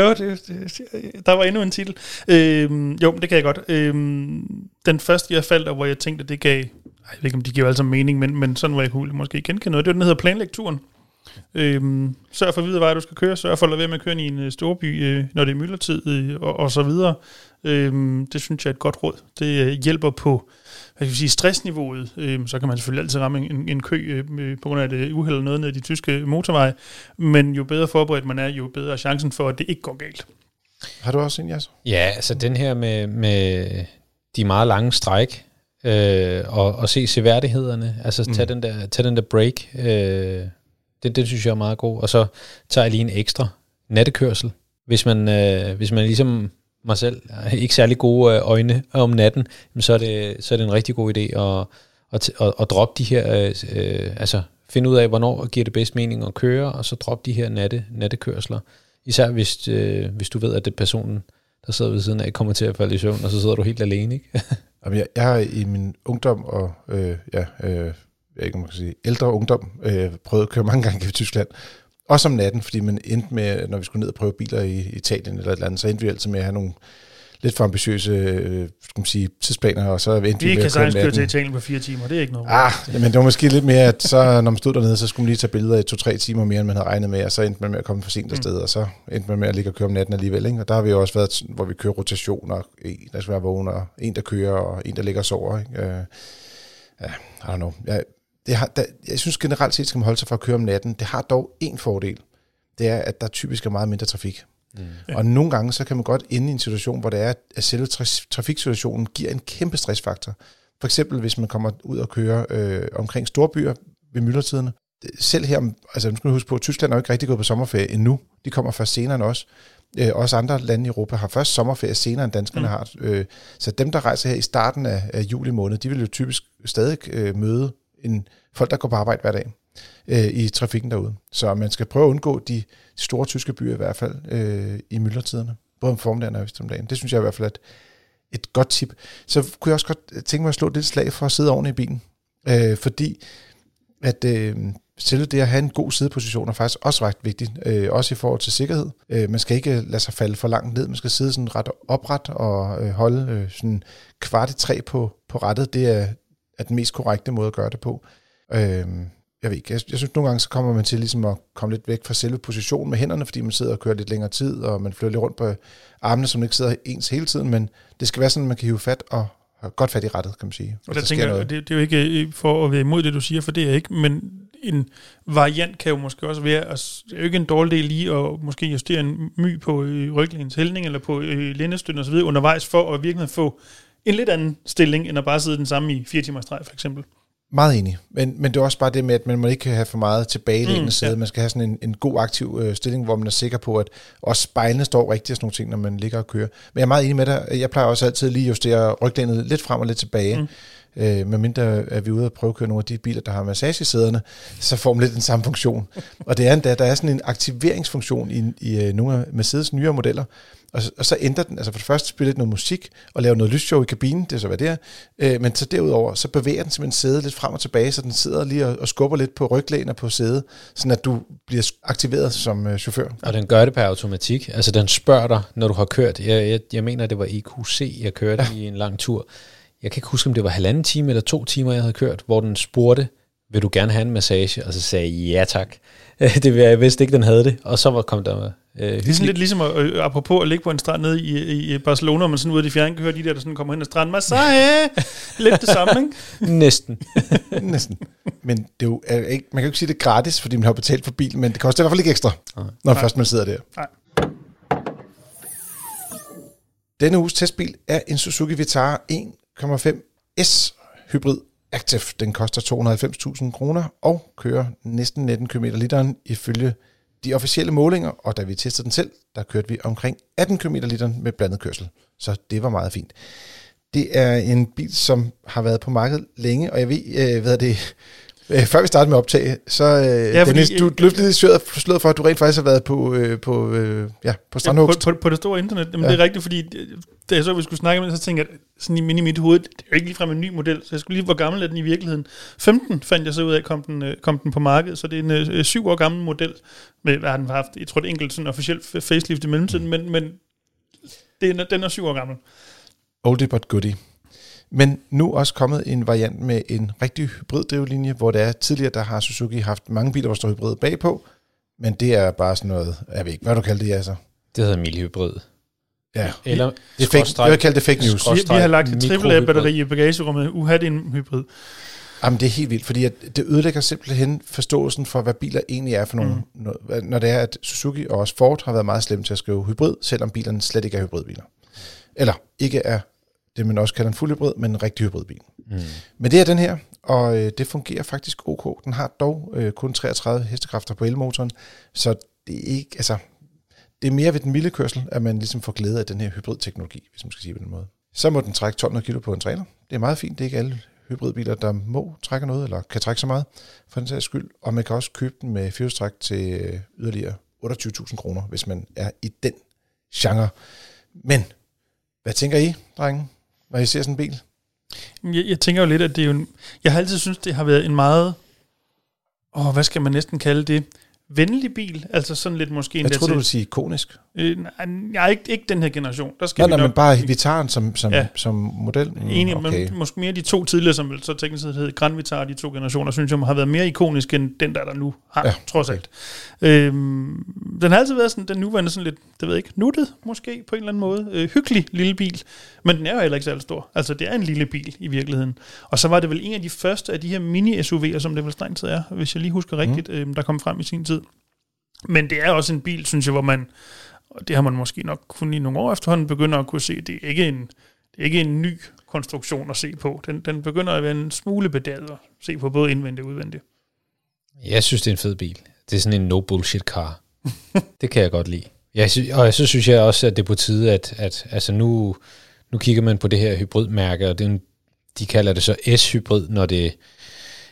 jo, det, det, der var endnu en titel. Øhm, jo, det kan jeg godt. Øhm, den første, jeg faldt, og hvor jeg tænkte, det gav... Ej, Jeg ved ikke, om de giver sammen mening, men, men sådan, hvor jeg kunne måske genkende noget. Det var den, der hedder planlægturen. Øhm, sørg for at vide, hvad du skal køre. Sørg for at lade være med at køre ind i en øh, storby, øh, når det er myldretid, øh, og, og så videre. Øhm, det synes jeg er et godt råd. Det øh, hjælper på hvad skal vi sige, stressniveauet. Øhm, så kan man selvfølgelig altid ramme en, en kø øh, med- på grund af det uheld eller noget ned i de tyske motorveje. Men jo bedre forberedt man er, jo bedre er chancen for, at det ikke går galt. Har du også en, Jas? Ja, altså den her med, med de meget lange stræk, øh, og, og se seværdighederne, altså mm. tage, den der, tage den der break, øh, det, det synes jeg er meget god. Og så tager jeg lige en ekstra nattekørsel. Hvis man, øh, hvis man ligesom mig selv ikke særlig gode øh, øjne om natten, så, er det, så er det en rigtig god idé at, at, at, at droppe de her, øh, øh, altså finde ud af, hvornår giver det bedst mening at køre, og så droppe de her natte, nattekørsler. Især hvis, øh, hvis du ved, at det er personen, der sidder ved siden af, kommer til at falde i søvn, og så sidder du helt alene, ikke? Jamen, jeg, jeg har i min ungdom og øh, ja, øh, jeg ikke, man kan sige, ældre ungdom øh, prøvet at køre mange gange i Tyskland. Også om natten, fordi man endte med, når vi skulle ned og prøve biler i Italien eller et eller andet, så endte vi altid med at have nogle lidt for ambitiøse øh, skal man sige, tidsplaner, og så endte Vi med kan at køre køre til. Italien på fire timer, det er ikke noget. Ah, men det var måske lidt mere, at så, når man stod dernede, så skulle man lige tage billeder i to-tre timer mere, end man havde regnet med, og så endte man med at komme for sent afsted, mm. og så endte man med at ligge og køre om natten alligevel. Ikke? Og der har vi jo også været, hvor vi kører rotationer, en der skal være vågen, og en der kører, og en der ligger og sover. Ikke? Øh, ja, I don't know. Jeg, det har, der, jeg synes generelt set, skal man holde sig for at køre om natten. Det har dog en fordel. Det er, at der typisk er meget mindre trafik. Mm. Og nogle gange, så kan man godt ende i en situation, hvor det er, at selve tra- trafiksituationen giver en kæmpe stressfaktor. For eksempel, hvis man kommer ud og kører øh, omkring storbyer ved myldretiderne, selv her, altså nu skal man huske på, at Tyskland er jo ikke rigtig gået på sommerferie endnu. De kommer først senere end os. Øh, også andre lande i Europa har først sommerferie senere end danskerne mm. har. Øh, så dem, der rejser her i starten af, af juli måned, de vil jo typisk stadig øh, møde end folk, der går på arbejde hver dag øh, i trafikken derude. Så man skal prøve at undgå de, store tyske byer i hvert fald øh, i myldretiderne. Både om formiddagen og om dagen. Det synes jeg i hvert fald er et, et godt tip. Så kunne jeg også godt øh, tænke mig at slå lidt slag for at sidde ordentligt i bilen. Øh, fordi at øh, selve det at have en god sideposition er faktisk også ret vigtigt, øh, også i forhold til sikkerhed. Øh, man skal ikke øh, lade sig falde for langt ned, man skal sidde sådan ret opret og øh, holde øh, sådan kvart i træ på, på rettet. Det er, er den mest korrekte måde at gøre det på. Øh, jeg ved ikke, jeg, jeg synes nogle gange, så kommer man til ligesom at komme lidt væk fra selve positionen med hænderne, fordi man sidder og kører lidt længere tid, og man flytter lidt rundt på armene, som ikke sidder ens hele tiden, men det skal være sådan, at man kan hive fat og have godt fat i rettet, kan man sige. Og der, der tænker jeg, det, det er jo ikke for at være imod det, du siger, for det er ikke, men en variant kan jo måske også være, altså, det er jo ikke en dårlig del lige at måske justere en my på øh, ryglægens hældning, eller på øh, lændestøtten osv. undervejs, for at virkelig få en lidt anden stilling, end at bare sidde den samme i fire timer streg, for eksempel. Meget enig, men, men det er også bare det med, at man må ikke have for meget tilbage mm, sæde. Ja. Man skal have sådan en, en god aktiv øh, stilling, hvor man er sikker på, at også spejlene står rigtigt og sådan nogle ting, når man ligger og kører. Men jeg er meget enig med dig. Jeg plejer også altid lige at justere ryglænet lidt frem og lidt tilbage. Mm. Øh, medmindre er vi ude og prøve at køre nogle af de biler, der har massagesæderne, så får man lidt den samme funktion. og det er endda, der er sådan en aktiveringsfunktion i, i øh, nogle af Mercedes nyere modeller, og, og så ændrer den, altså for det første spiller lidt noget musik, og laver noget lysshow i kabinen, det er så hvad det er, øh, men så derudover, så bevæger den simpelthen sædet lidt frem og tilbage, så den sidder lige og, og skubber lidt på ryglæn og på sædet, sådan at du bliver aktiveret som øh, chauffør. Og den gør det per automatik, altså den spørger dig, når du har kørt. Jeg, jeg, jeg mener, det var EQC, jeg kørte ja. i en lang tur. Jeg kan ikke huske, om det var halvanden time eller to timer, jeg havde kørt, hvor den spurgte, vil du gerne have en massage? Og så sagde jeg, ja tak. det vil jeg vidste ikke, den havde det. Og så var, kom der Øh, det er sådan lidt ligesom, at, øh, apropos at ligge på en strand nede i, i Barcelona, og man sådan ude af de fjerne kan høre de der, der sådan kommer hen og strand. Massage! lidt det samme, ikke? Næsten. Næsten. Men det er jo, er ikke, man kan jo ikke sige, det er gratis, fordi man har betalt for bilen, men det koster i hvert fald ikke ekstra, Nej. når Nej. først man sidder der. Nej. Denne uges testbil er en Suzuki Vitara 1,5 S Hybrid Active. Den koster 290.000 kroner og kører næsten 19 km literen ifølge de officielle målinger, og da vi testede den selv, der kørte vi omkring 18 km literen med blandet kørsel. Så det var meget fint. Det er en bil, som har været på markedet længe, og jeg ved, øh, hvad det, Øh, før vi startede med optag, så øh, ja, Dennis, du løftede lidt sløret, sløret for, at du rent faktisk har været på, øh, på, øh, ja, på Strandhugst. Ja, på, på, på det store internet. Men ja. det er rigtigt, fordi da jeg så, vi skulle snakke med så tænkte jeg, at sådan i, i mit hoved, det er jo ikke ligefrem en ny model, så jeg skulle lige, hvor gammel er den i virkeligheden? 15 fandt jeg så ud af, kom den, øh, kom den på markedet, så det er en øh, syv år gammel model, med, hvad har den haft? Jeg tror, det enkelt sådan officielt facelift i mellemtiden, men, men det er, den er syv år gammel. Oldie but goodie. Men nu også kommet en variant med en rigtig hybriddrivlinje, hvor det er tidligere, der har Suzuki haft mange biler, hvor står hybrid bagpå, men det er bare sådan noget, jeg ved ikke, hvad du kalder det, altså. Det hedder milhybrid. Ja, Eller det fake, jeg vil kalde det fake news. Vi, vi har lagt et AAA-batteri i bagagerummet. Uha, det er en hybrid. Jamen, det er helt vildt, fordi at det ødelægger simpelthen forståelsen for, hvad biler egentlig er for nogle, mm. når det er, at Suzuki og også Ford har været meget slemme til at skrive hybrid, selvom bilerne slet ikke er hybridbiler. Eller ikke er det, man også kalder en fuld hybrid, men en rigtig hybridbil. Mm. Men det er den her, og øh, det fungerer faktisk ok. Den har dog øh, kun 33 hestekræfter på elmotoren, så det er ikke, altså, det er mere ved den milde kørsel, at man ligesom får glæde af den her hybridteknologi, hvis man skal sige på den måde. Så må den trække 1200 kg på en trailer. Det er meget fint. Det er ikke alle hybridbiler, der må trække noget, eller kan trække så meget for den sags skyld. Og man kan også købe den med firehjulstræk til øh, yderligere 28.000 kroner, hvis man er i den genre. Men hvad tænker I, drenge? Når I ser sådan en bil? Jeg, jeg tænker jo lidt, at det er jo en, Jeg har altid synes det har været en meget... Åh, hvad skal man næsten kalde det? Venlig bil, altså sådan lidt måske... Jeg tror du vil sige ikonisk. Øh, nej, ikke, ikke den her generation. Der skal nej, vi nej, nok, men bare Vitaren som, som, ja. som model? Mm, Enig, okay. men måske mere de to tidligere, som så teknisk set hed Grand Vitar, de to generationer, synes jeg har været mere ikonisk end den, der der nu har, ja, trods alt. Okay. Øhm, den har altid været sådan, den nuværende sådan lidt, det ved jeg ikke, nuttet måske på en eller anden måde. Øh, hyggelig lille bil, men den er jo heller ikke særlig stor. Altså, det er en lille bil i virkeligheden. Og så var det vel en af de første af de her mini-SUV'er, som det vel strengt er, hvis jeg lige husker rigtigt, mm. øhm, der kom frem i sin tid. Men det er også en bil, synes jeg, hvor man, og det har man måske nok kun i nogle år efterhånden, begynder at kunne se, det er ikke en, det er ikke en ny konstruktion at se på. Den, den begynder at være en smule bedaget at se på både indvendigt og udvendigt. Jeg synes, det er en fed bil. Det er sådan en no bullshit car. det kan jeg godt lide. Jeg sy- og så synes jeg også, at det er på tide, at, at altså nu, nu kigger man på det her hybridmærke, og det er en, de kalder det så S-hybrid, når det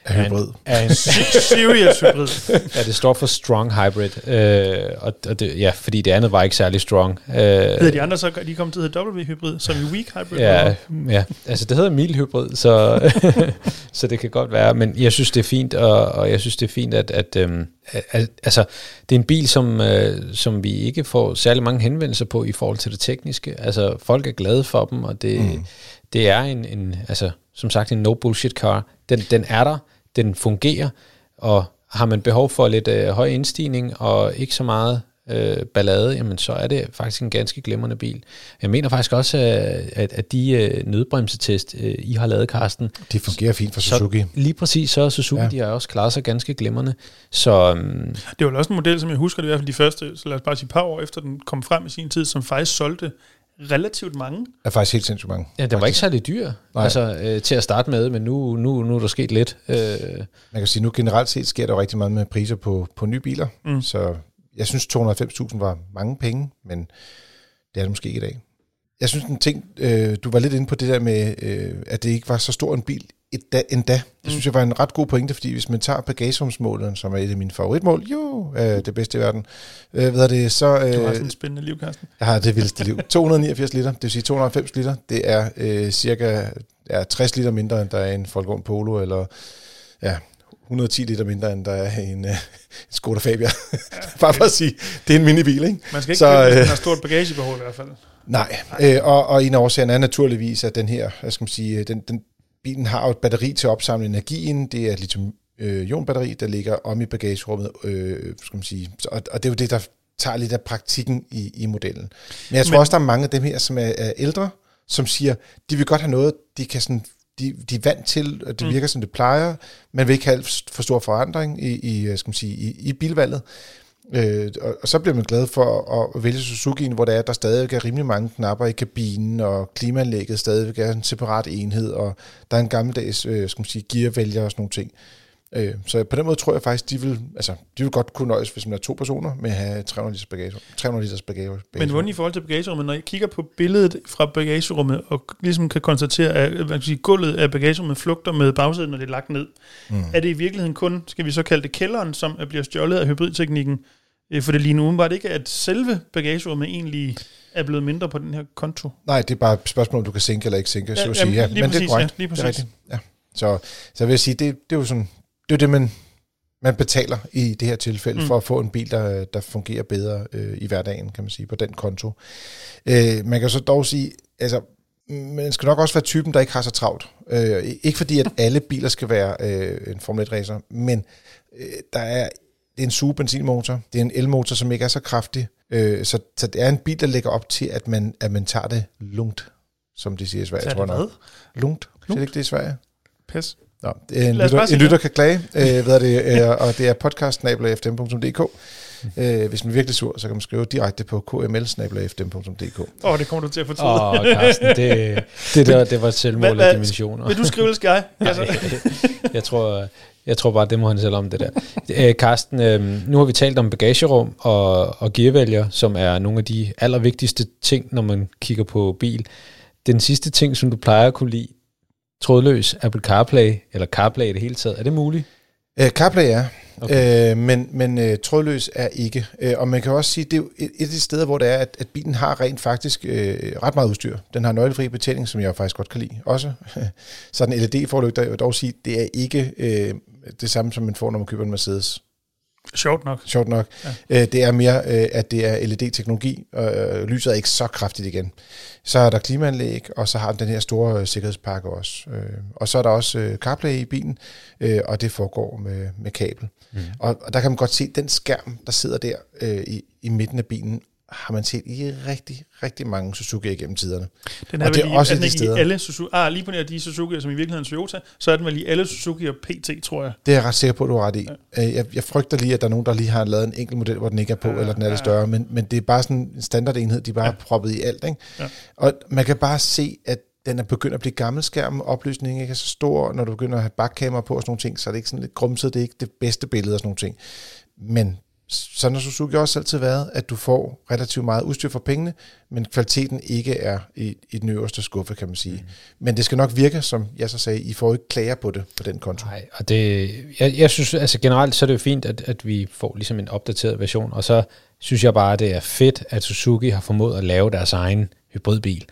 er hybrid. er en, Serious hybrid. ja, det står for strong hybrid, øh, og, og det, ja, fordi det andet var ikke særlig strong. Øh, Hedder de andre så, de kom til at hedde W-hybrid, som i weak hybrid? Ja, ja, altså det hedder mild hybrid, så, så det kan godt være, men jeg synes det er fint, og, og jeg synes det er fint, at, at, øhm, altså det er en bil, som, øh, som vi ikke får særlig mange henvendelser på i forhold til det tekniske. Altså folk er glade for dem, og det, mm. det er en, en, altså som sagt en no bullshit car. Den, den er der, den fungerer, og har man behov for lidt øh, høj indstigning og ikke så meget øh, ballade, jamen så er det faktisk en ganske glimrende bil. Jeg mener faktisk også, øh, at, at de øh, nødbremsetest, øh, I har lavet, Karsten, De fungerer fint for Suzuki. så lige præcis så er Suzuki, Ja. de har også klaret sig ganske glimrende. Så øhm, Det var vel også en model, som jeg husker det i hvert fald de første, så lad os bare sige et par år efter den kom frem i sin tid, som faktisk solgte relativt mange. er faktisk helt sindssygt mange. ja, den var ikke særlig dyr Nej. altså, øh, til at starte med, men nu, nu, nu er der sket lidt. Øh, Man kan sige, nu generelt set sker der jo rigtig meget med priser på, på nye biler, Mm. mm. så jeg synes 290.000 var mange penge, men det er det måske ikke i dag. Jeg synes en ting, øh, du var lidt inde på det der med, øh, at det ikke var så stor en bil et da, endda. Det Mm. synes jeg var en ret god pointe, fordi hvis man tager bagagerumsmålet, som er et af mine favoritmål, jo, øh, det bedste i verden, øh, hvad er det, så... Du har Øh, sådan et spændende liv, Carsten. jeg har det vildeste liv. 289 liter, det vil sige 290 liter, det er øh, cirka ja, 60 liter mindre, end der er en Volkswagen Polo, eller ja, 110 liter mindre, end der er en, øh, en Skoda Fabia. Bare for at sige, det er en minibil, ikke? Man skal ikke Så, købe, øh, man har stort bagagebehov i hvert fald. Nej, øh, og, og en af årsagerne er naturligvis, at den her, hvad skal man sige, den, den bilen har jo et batteri til at opsamle energien. Det er et lithium-ion-batteri, der ligger om i bagagerummet, øh, skal man sige. Og, og det er jo det, der tager lidt af praktikken i, i modellen. Men jeg tror Men- også, der er mange af dem her, som er, er ældre, som siger, de vil godt have noget, de kan sådan de, de er vant til, og det Mm. virker som det plejer. Man vil ikke have for stor forandring i, i, skal man sige, i, i bilvalget. Øh, og, og så bliver man glad for at, at vælge Suzuki'en, hvor der er, der stadig er rimelig mange knapper i kabinen, og klimaanlægget stadig er en separat enhed, og der er en gammeldags øh, skal man sige, gearvælger og sådan nogle ting. Øh, så på den måde tror jeg faktisk, de vil, altså, de vil godt kunne nøjes, hvis man er to personer, med at have 300 liters bagage. 300 liters bagage. Men hvordan i forhold til bagagerummet, når jeg kigger på billedet fra bagagerummet, og ligesom kan konstatere, at hvad kan man sige, gulvet af bagagerummet flugter med bagsiden, når det er lagt ned, Mm. er det i virkeligheden kun, skal vi så kalde det kælderen, som bliver stjålet af hybridteknikken? Øh, For det lige nu var det ikke, at selve bagagerummet egentlig er blevet mindre på den her konto. Nej, det er bare et spørgsmål, om du kan sænke eller ikke sænke, Ja, så at sige. Ja, men det præcis, er korrekt. ja, lige Det er præcis. rigtigt. Ja. Så, så jeg vil sige, det, det er jo sådan, det er det, man, man betaler i det her tilfælde, mm. for at få en bil, der, der fungerer bedre øh, i hverdagen, kan man sige, på den konto. Øh, man kan så dog sige, altså, man skal nok også være typen, der ikke har så travlt. Øh, ikke fordi, at alle biler skal være øh, en Formel 1-racer, men øh, der er, det er en suge benzinmotor, det er en elmotor, som ikke er så kraftig, øh, så, så det er en bil, der lægger op til, at man, at man tager det lungt, som de siger i Sverige, Så er tror det hvad? Lungt. Siger det ikke det i Sverige? Pas. Nå, det er en, lytter, en lytter kan klage, øh, hvad er det, øh, og det er podcast-fm.dk. Øh, hvis man er virkelig sur, så kan man skrive direkte på kml-fm.dk. Åh, oh, det kommer du til at fortryde. Åh, Carsten, det, det, der, det var et selvmål af dimensioner. Vil du skrive, eller skal jeg? Nej, jeg tror, jeg tror bare, det må han selv om det der. Øh, Carsten, øh, nu har vi talt om bagagerum og, og gearvælger, som er nogle af de allervigtigste ting, når man kigger på bil. Den sidste ting, som du plejer at kunne lide, trådløs Apple CarPlay, eller CarPlay i det hele taget, er det muligt? Øh, CarPlay er, Okay. okay. øh, men, men øh, trådløs er ikke. Øh, og man kan også sige, det er jo et, et af de steder, hvor det er, at, at bilen har rent faktisk øh, ret meget udstyr. Den har nøglefri betjening, som jeg faktisk godt kan lide også. Så den LED-forlygter, jeg vil dog sige, det er ikke øh, det samme, som man får, når man køber en Mercedes. sjovt nok. Sjovt nok. Ja. Øh, det er mere, øh, at det er LED-teknologi, og øh, lyset er ikke så kraftigt igen. Så er der klimaanlæg, og så har den den her store øh, sikkerhedspakke også. Øh, og så er der også øh, CarPlay i bilen, øh, og det foregår med, med kabel. Mm. Og, og der kan man godt se, den skærm, der sidder der øh, i, i midten af bilen, har man set i rigtig, rigtig mange Suzuki igennem tiderne. Den er Og det vel er i, også er den de ikke i steder. alle Suzuki, ah, lige på nær de Suzuki, som i virkeligheden er Toyota, så er den vel i alle Suzuki og PT, tror jeg. Det er jeg ret sikker på, at du har ret i. Ja. Jeg, jeg frygter lige, at der er nogen, der lige har lavet en enkelt model, hvor den ikke er på, Ja, eller den er lidt ja. større, men, men det er bare sådan en standardenhed, de bare ja. har proppet i alt. Ikke? Ja. Og man kan bare se, at den er begyndt at blive gammel skærm, opløsningen ikke er så stor, når du begynder at have bakkamera på og sådan nogle ting, så er det ikke sådan lidt grumset, det er ikke det bedste billede og sådan nogle ting. Men sådan har Suzuki også altid været, at du får relativt meget udstyr for pengene, men kvaliteten ikke er i, i den øverste skuffe, kan man sige. Mm. Men det skal nok virke, som jeg så sagde, I får ikke klager på det på den konto. Nej, og det, jeg, jeg synes, altså generelt så er det jo fint, at, at vi får ligesom en opdateret version, og så synes jeg bare, at det er fedt, at Suzuki har formået at lave deres egen hybridbil.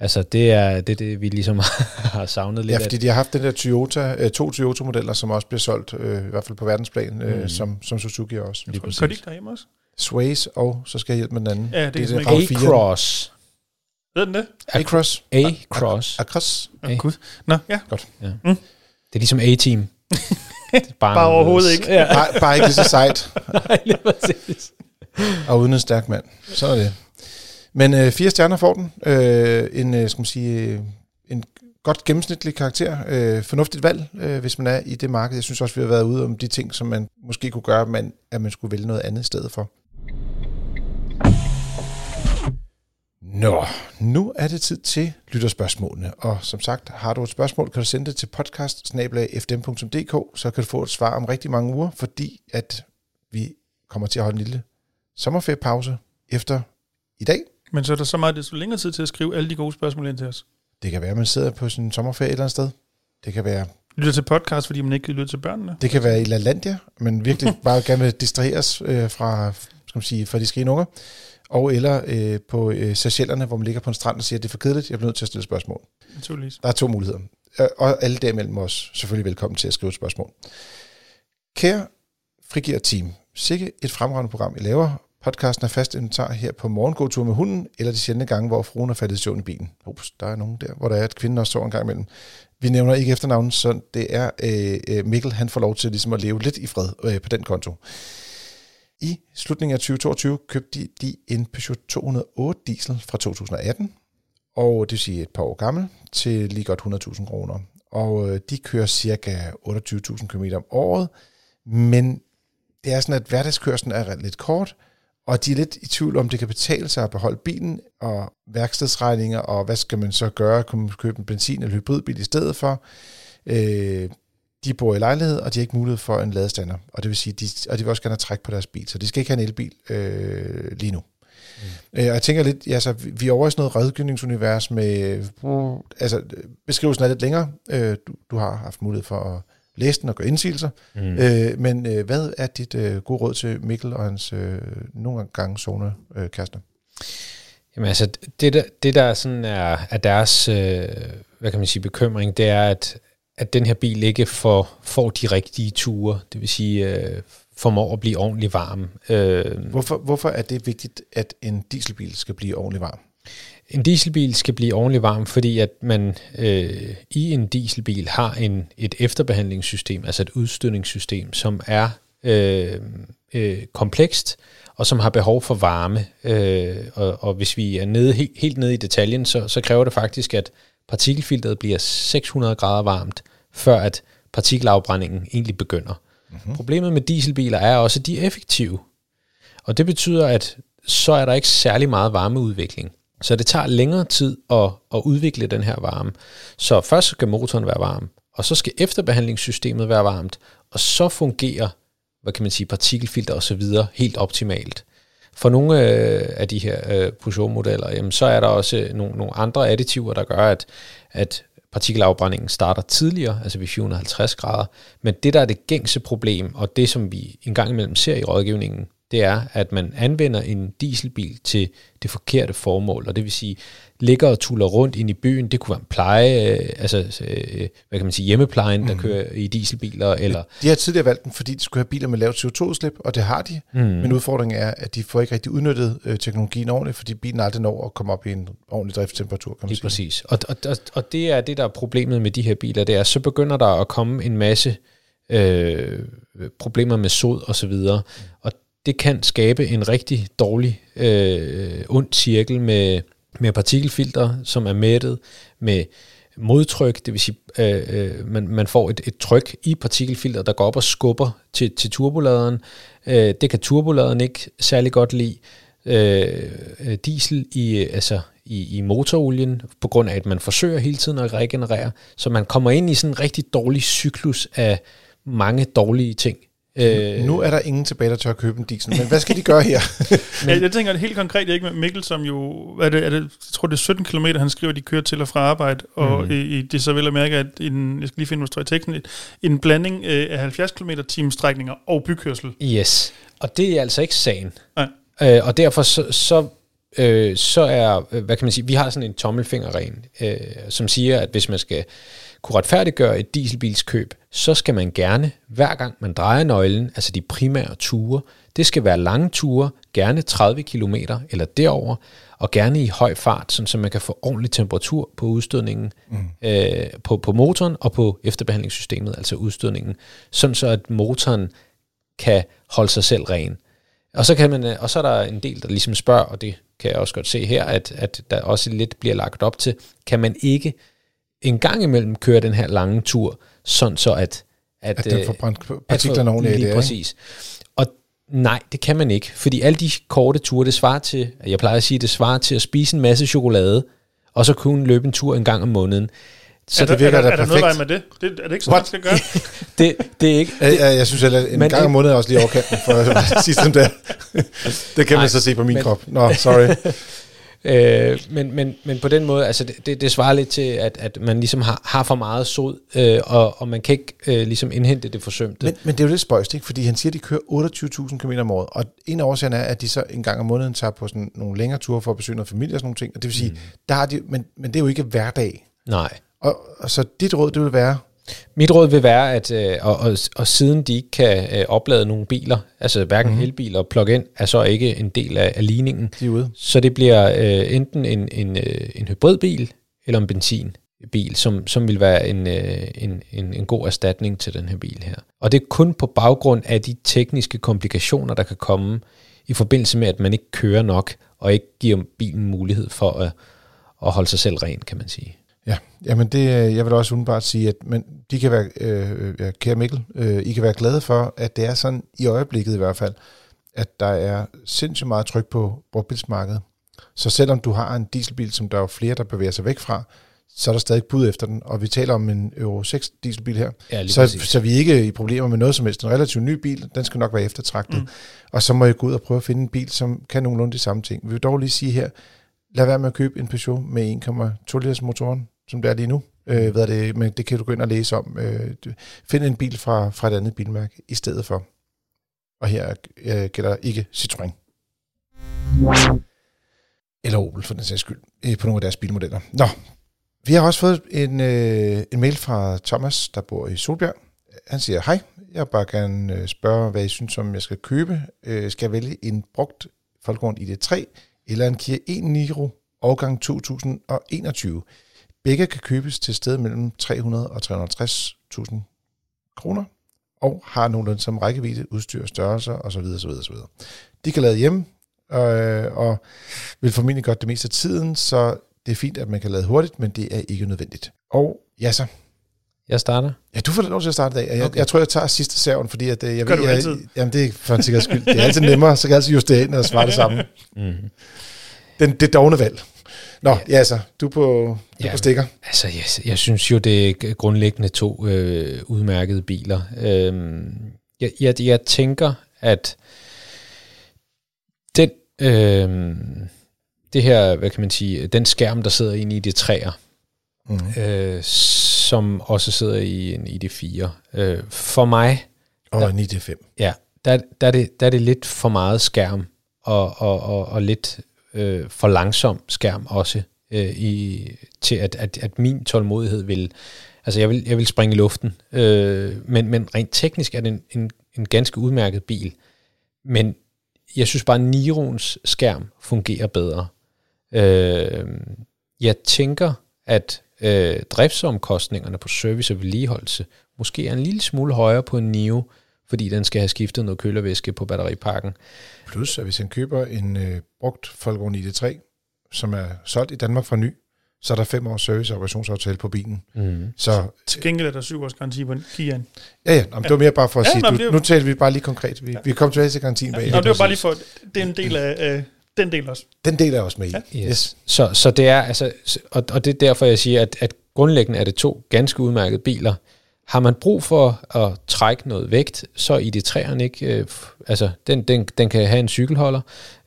Altså, det er det, det vi ligesom har savnet lidt. Ja, fordi de har haft den der Toyota, øh, to Toyota-modeller, som også bliver solgt, øh, i hvert fald på verdensplan, øh, mm. som, som Suzuki også. Lige Gør de ikke derhjemme også? Sways, og så skal jeg hjælpe med den anden. Ja, det, det er, det er A-Cross. Ved den det? A-Cross. A-Cross. A-Cross. Åh, oh, gud. Nå, ja. Godt. Ja. Mm. Det er ligesom A-Team. bare, bare overhovedet ikke. Ja. bare, bare ikke lige så sejt. Nej, lige præcis. Og uden en stærk mand. Så er det. Men øh, fire stjerner får den. Øh, en, øh, skal man sige, øh, en godt gennemsnitlig karakter. Øh, fornuftigt valg, øh, hvis man er i det marked. Jeg synes også, vi har været ude om de ting, som man måske kunne gøre, men at man skulle vælge noget andet i stedet for. Nå, nu er det tid til lytterspørgsmålene. Og som sagt, har du et spørgsmål, kan du sende det til podcast så kan du få et svar om rigtig mange uger, fordi at vi kommer til at holde en lille sommerferiepause efter i dag. Men så er der så meget desto længere tid til at skrive alle de gode spørgsmål ind til os. Det kan være, at man sidder på sin sommerferie et eller andet sted. Det kan være... Lytter til podcast, fordi man ikke kan lytte til børnene. Det kan være i LaLandia, men virkelig bare gerne vil distraheres øh, fra, skal man sige, fra de skrigende unger. Og eller øh, på øh, Seychellerne, hvor man ligger på en strand og siger, at det er for kedeligt, jeg bliver nødt til at stille spørgsmål. Naturligvis. Der er to muligheder. Og alle derimellem også selvfølgelig velkommen til at skrive et spørgsmål. Kære Frigir Team, sikke et fremragende program, I laver. Podcasten er fast inventar her på morgengåtur med hunden, eller de sjældne gange, hvor fruen er faldet i søvn i bilen. Ups, der er nogen der, hvor der er, at kvinden også sover en gang imellem. Vi nævner ikke efternavnet, så det er øh, øh Mikkel, han får lov til ligesom at leve lidt i fred øh, på den konto. I slutningen af 2022 købte de, de en Peugeot 208 diesel fra 2018, og det vil sige et par år gammel, til lige godt 100.000 kroner. Og øh, de kører cirka 28.000 km om året, men det er sådan, at hverdagskørslen er lidt kort, og de er lidt i tvivl om, det kan betale sig at beholde bilen, og værkstedsregninger, og hvad skal man så gøre? Kan man købe en benzin- eller hybridbil i stedet for? Øh, de bor i lejlighed, og de har ikke mulighed for en ladestander. Og det vil sige, de, og de vil også gerne have træk på deres bil, så de skal ikke have en elbil øh, lige nu. Mm. Øh, og jeg tænker lidt, ja, så vi er over i sådan noget rådgivningsunivers med, uh, altså beskrivelsen er lidt længere. Øh, du, du har haft mulighed for at læse den og gøre indsigelser. Mm. Øh, men øh, hvad er dit øh, gode råd til Mikkel og hans øh, nogle gange zone øh, kærester? Jamen altså, det der, det der sådan er, er deres, øh, hvad kan man sige, bekymring, det er, at, at den her bil ikke får, får de rigtige ture, det vil sige, øh, formår at blive ordentligt varm. Øh, hvorfor, hvorfor er det vigtigt, at en dieselbil skal blive ordentligt varm? En dieselbil skal blive ordentligt varm, fordi at man øh, i en dieselbil har en et efterbehandlingssystem, altså et udstødningssystem, som er øh, øh, komplekst og som har behov for varme. Øh, og, og hvis vi er nede, helt, helt nede i detaljen, så, så kræver det faktisk, at partikelfilteret bliver 600 grader varmt, før at partikelafbrændingen egentlig begynder. Mm-hmm. Problemet med dieselbiler er også, at de er effektive. Og det betyder, at så er der ikke særlig meget varmeudvikling. Så det tager længere tid at, at udvikle den her varme. Så først skal motoren være varm, og så skal efterbehandlingssystemet være varmt, og så fungerer, hvad kan man sige, partikelfilter osv. helt optimalt. For nogle øh, af de her øh, Peugeot-modeller, jamen, så er der også øh, nogle, nogle andre additiver, der gør, at, at partikelafbrændingen starter tidligere, altså ved 450 grader. Men det, der er det gængse problem, og det, som vi engang imellem ser i rådgivningen, det er, at man anvender en dieselbil til det forkerte formål, og det vil sige, ligger og tuller rundt ind i byen, det kunne være en pleje, øh, altså, øh, hvad kan man sige, hjemmeplejen, der mm. kører i dieselbiler, eller... De har tidligere valgt den, fordi de skulle have biler med lavt CO2-udslip, og det har de, mm. men udfordringen er, at de får ikke rigtig udnyttet øh, teknologien ordentligt, fordi bilen aldrig når at komme op i en ordentlig driftstemperatur, kan man Lige sige. præcis, og, og, og, og det er det, der er problemet med de her biler, det er, så begynder der at komme en masse øh, problemer med sod og så videre, mm. og det kan skabe en rigtig dårlig, øh, ond cirkel med, med partikelfilter, som er mættet med modtryk, det vil sige, øh, øh, man, man får et, et tryk i partikelfilter, der går op og skubber til, til turboladeren. Øh, det kan turboladeren ikke særlig godt lide. Øh, øh, diesel i, altså, i, i motorolien, på grund af, at man forsøger hele tiden at regenerere. Så man kommer ind i sådan en rigtig dårlig cyklus af mange dårlige ting. Øh, nu er der ingen tilbage, der tør at købe en diesel, men hvad skal de gøre her? men, jeg, tænker helt konkret, ikke med Mikkel, som jo, er det, er det, jeg tror det er 17 km, han skriver, de kører til og fra arbejde, og mm. i, i, det er så vel at mærke, at en, jeg skal lige finde, hvor står i teksten, en blanding øh, af 70 km timestrækninger og bykørsel. Yes, og det er altså ikke sagen. Nej. Øh, og derfor så, så øh, så er, øh, hvad kan man sige, vi har sådan en tommelfingerregel, øh, som siger, at hvis man skal kunne retfærdiggøre et dieselbilskøb, så skal man gerne, hver gang man drejer nøglen, altså de primære ture, det skal være lange ture, gerne 30 km eller derover, og gerne i høj fart, sådan så man kan få ordentlig temperatur på udstødningen mm. øh, på, på motoren og på efterbehandlingssystemet, altså udstødningen, sådan så at motoren kan holde sig selv ren. Og så, kan man, og så er der en del, der ligesom spørger, og det kan jeg også godt se her, at, at der også lidt bliver lagt op til, kan man ikke en gang imellem køre den her lange tur, sådan så at... At, at den får brændt partiklerne ordentligt Lige præcis. Og nej, det kan man ikke, fordi alle de korte ture, det svarer til, jeg plejer at sige, det svarer til at spise en masse chokolade, og så kunne løbe en tur en gang om måneden. Så er det virker er der, er der noget vej med det? det? Er det ikke sådan, man skal gøre? det, det er ikke... Det, jeg, jeg synes, at en gang det, om måneden er også lige overkanten for at sige sådan der. det kan man så se på min men, krop. Nå, no, sorry. Øh, men, men, men på den måde, altså det, det, det svarer lidt til, at, at man ligesom har, har for meget sod, øh, og, og man kan ikke øh, ligesom indhente det forsømte. Men, men det er jo lidt spøjst, ikke? fordi han siger, at de kører 28.000 km om året, og en af årsagerne er, at de så en gang om måneden tager på sådan nogle længere ture for at besøge noget familie og sådan nogle ting, og det vil sige, mm. der har de, men, men det er jo ikke hverdag. Nej. Og, og så dit råd, det vil være, mit råd vil være, at øh, og, og, og siden de ikke kan øh, oplade nogle biler, altså hverken mm-hmm. elbiler og plug-in, er så ikke en del af, af ligningen. De er ude. Så det bliver øh, enten en, en, øh, en hybridbil eller en benzinbil, som, som vil være en, øh, en, en, en god erstatning til den her bil her. Og det er kun på baggrund af de tekniske komplikationer, der kan komme i forbindelse med, at man ikke kører nok, og ikke giver bilen mulighed for at, at holde sig selv ren, kan man sige. Ja, jamen det, øh, jeg vil også umiddelbart sige, at men de kan være, øh, ja, kære Mikkel, øh, I kan være glade for, at det er sådan i øjeblikket i hvert fald, at der er sindssygt meget tryk på brugtbilsmarkedet. Så selvom du har en dieselbil, som der er flere, der bevæger sig væk fra, så er der stadig bud efter den, og vi taler om en Euro 6 dieselbil her. Ja, så, så vi er ikke i problemer med noget som helst. En relativt ny bil, den skal nok være eftertragtet. Mm. Og så må jeg gå ud og prøve at finde en bil, som kan nogenlunde de samme ting. Vi vil dog lige sige her, lad være med at købe en Peugeot med 1,2 liters motoren som det er lige nu. Øh, hvad er det, men det kan du gå ind og læse om. Øh, find en bil fra, fra et andet bilmærke i stedet for. Og her øh, gælder ikke Citroën. Eller Opel, for den sags skyld, øh, på nogle af deres bilmodeller. Nå, vi har også fået en, øh, en mail fra Thomas, der bor i Solbjerg. Han siger, hej, jeg vil bare gerne øh, spørge, hvad I synes om, jeg skal købe. Øh, skal jeg vælge en brugt Folkevogn ID3 eller en Kia e-Niro årgang 2021? Begge kan købes til sted mellem 300 og 360.000 kroner, og har nogenlunde som rækkevidde, udstyr, størrelser osv. osv., osv. De kan lade hjemme, øh, og vil formentlig godt det meste af tiden, så det er fint, at man kan lade hurtigt, men det er ikke nødvendigt. Og ja så. Jeg starter. Ja, du får lov til at starte i dag. Jeg, okay. jeg tror, jeg tager sidste serven, fordi at, øh, jeg Gør ved, du jeg, jamen, det er for en sikkerheds skyld. Det er altid nemmere, så kan jeg altid justere ind og svare det samme. mm-hmm. Den, det dogne valg. Nå, ja, altså, du på, du ja, på stikker. Altså, jeg, jeg synes jo, det er grundlæggende to øh, udmærkede biler. Øhm, jeg, jeg, jeg tænker, at den, øh, det her, hvad kan man sige, den skærm, der sidder inde i det træer, mm. øh, som også sidder i en ID4, øh, for mig... Og der, en ID5. Ja, der, der, er det, der er det lidt for meget skærm, og, og, og, og lidt øh, for langsom skærm også, øh, i, til at, at, at min tålmodighed vil, altså jeg vil, jeg vil springe i luften. Øh, men, men rent teknisk er det en, en, en ganske udmærket bil. Men jeg synes bare, at Nirons skærm fungerer bedre. Øh, jeg tænker, at øh, driftsomkostningerne på service og vedligeholdelse måske er en lille smule højere på en Nio, fordi den skal have skiftet noget kølervæske på batteripakken. Plus, at hvis han køber en øh, brugt Volkswagen ID3, som er solgt i Danmark fra ny, så er der fem års service- og operationsaftale på bilen. Mm. Så, Til gengæld er der syv års garanti på Kian. Ja, ja, det var mere bare for at ja, sige, du, nu taler vi bare lige konkret. Vi, ja. vi kommer tilbage til garantien ja, bag. Nå, det var bare lige for, det er en del af, af Den del også. Den del er også med i. Yes. yes. Så, så det er altså, og, og det er derfor, jeg siger, at, at grundlæggende er det to ganske udmærkede biler. Har man brug for at trække noget vægt, så i det træerne ikke, øh, altså den, den, den kan have en cykelholder.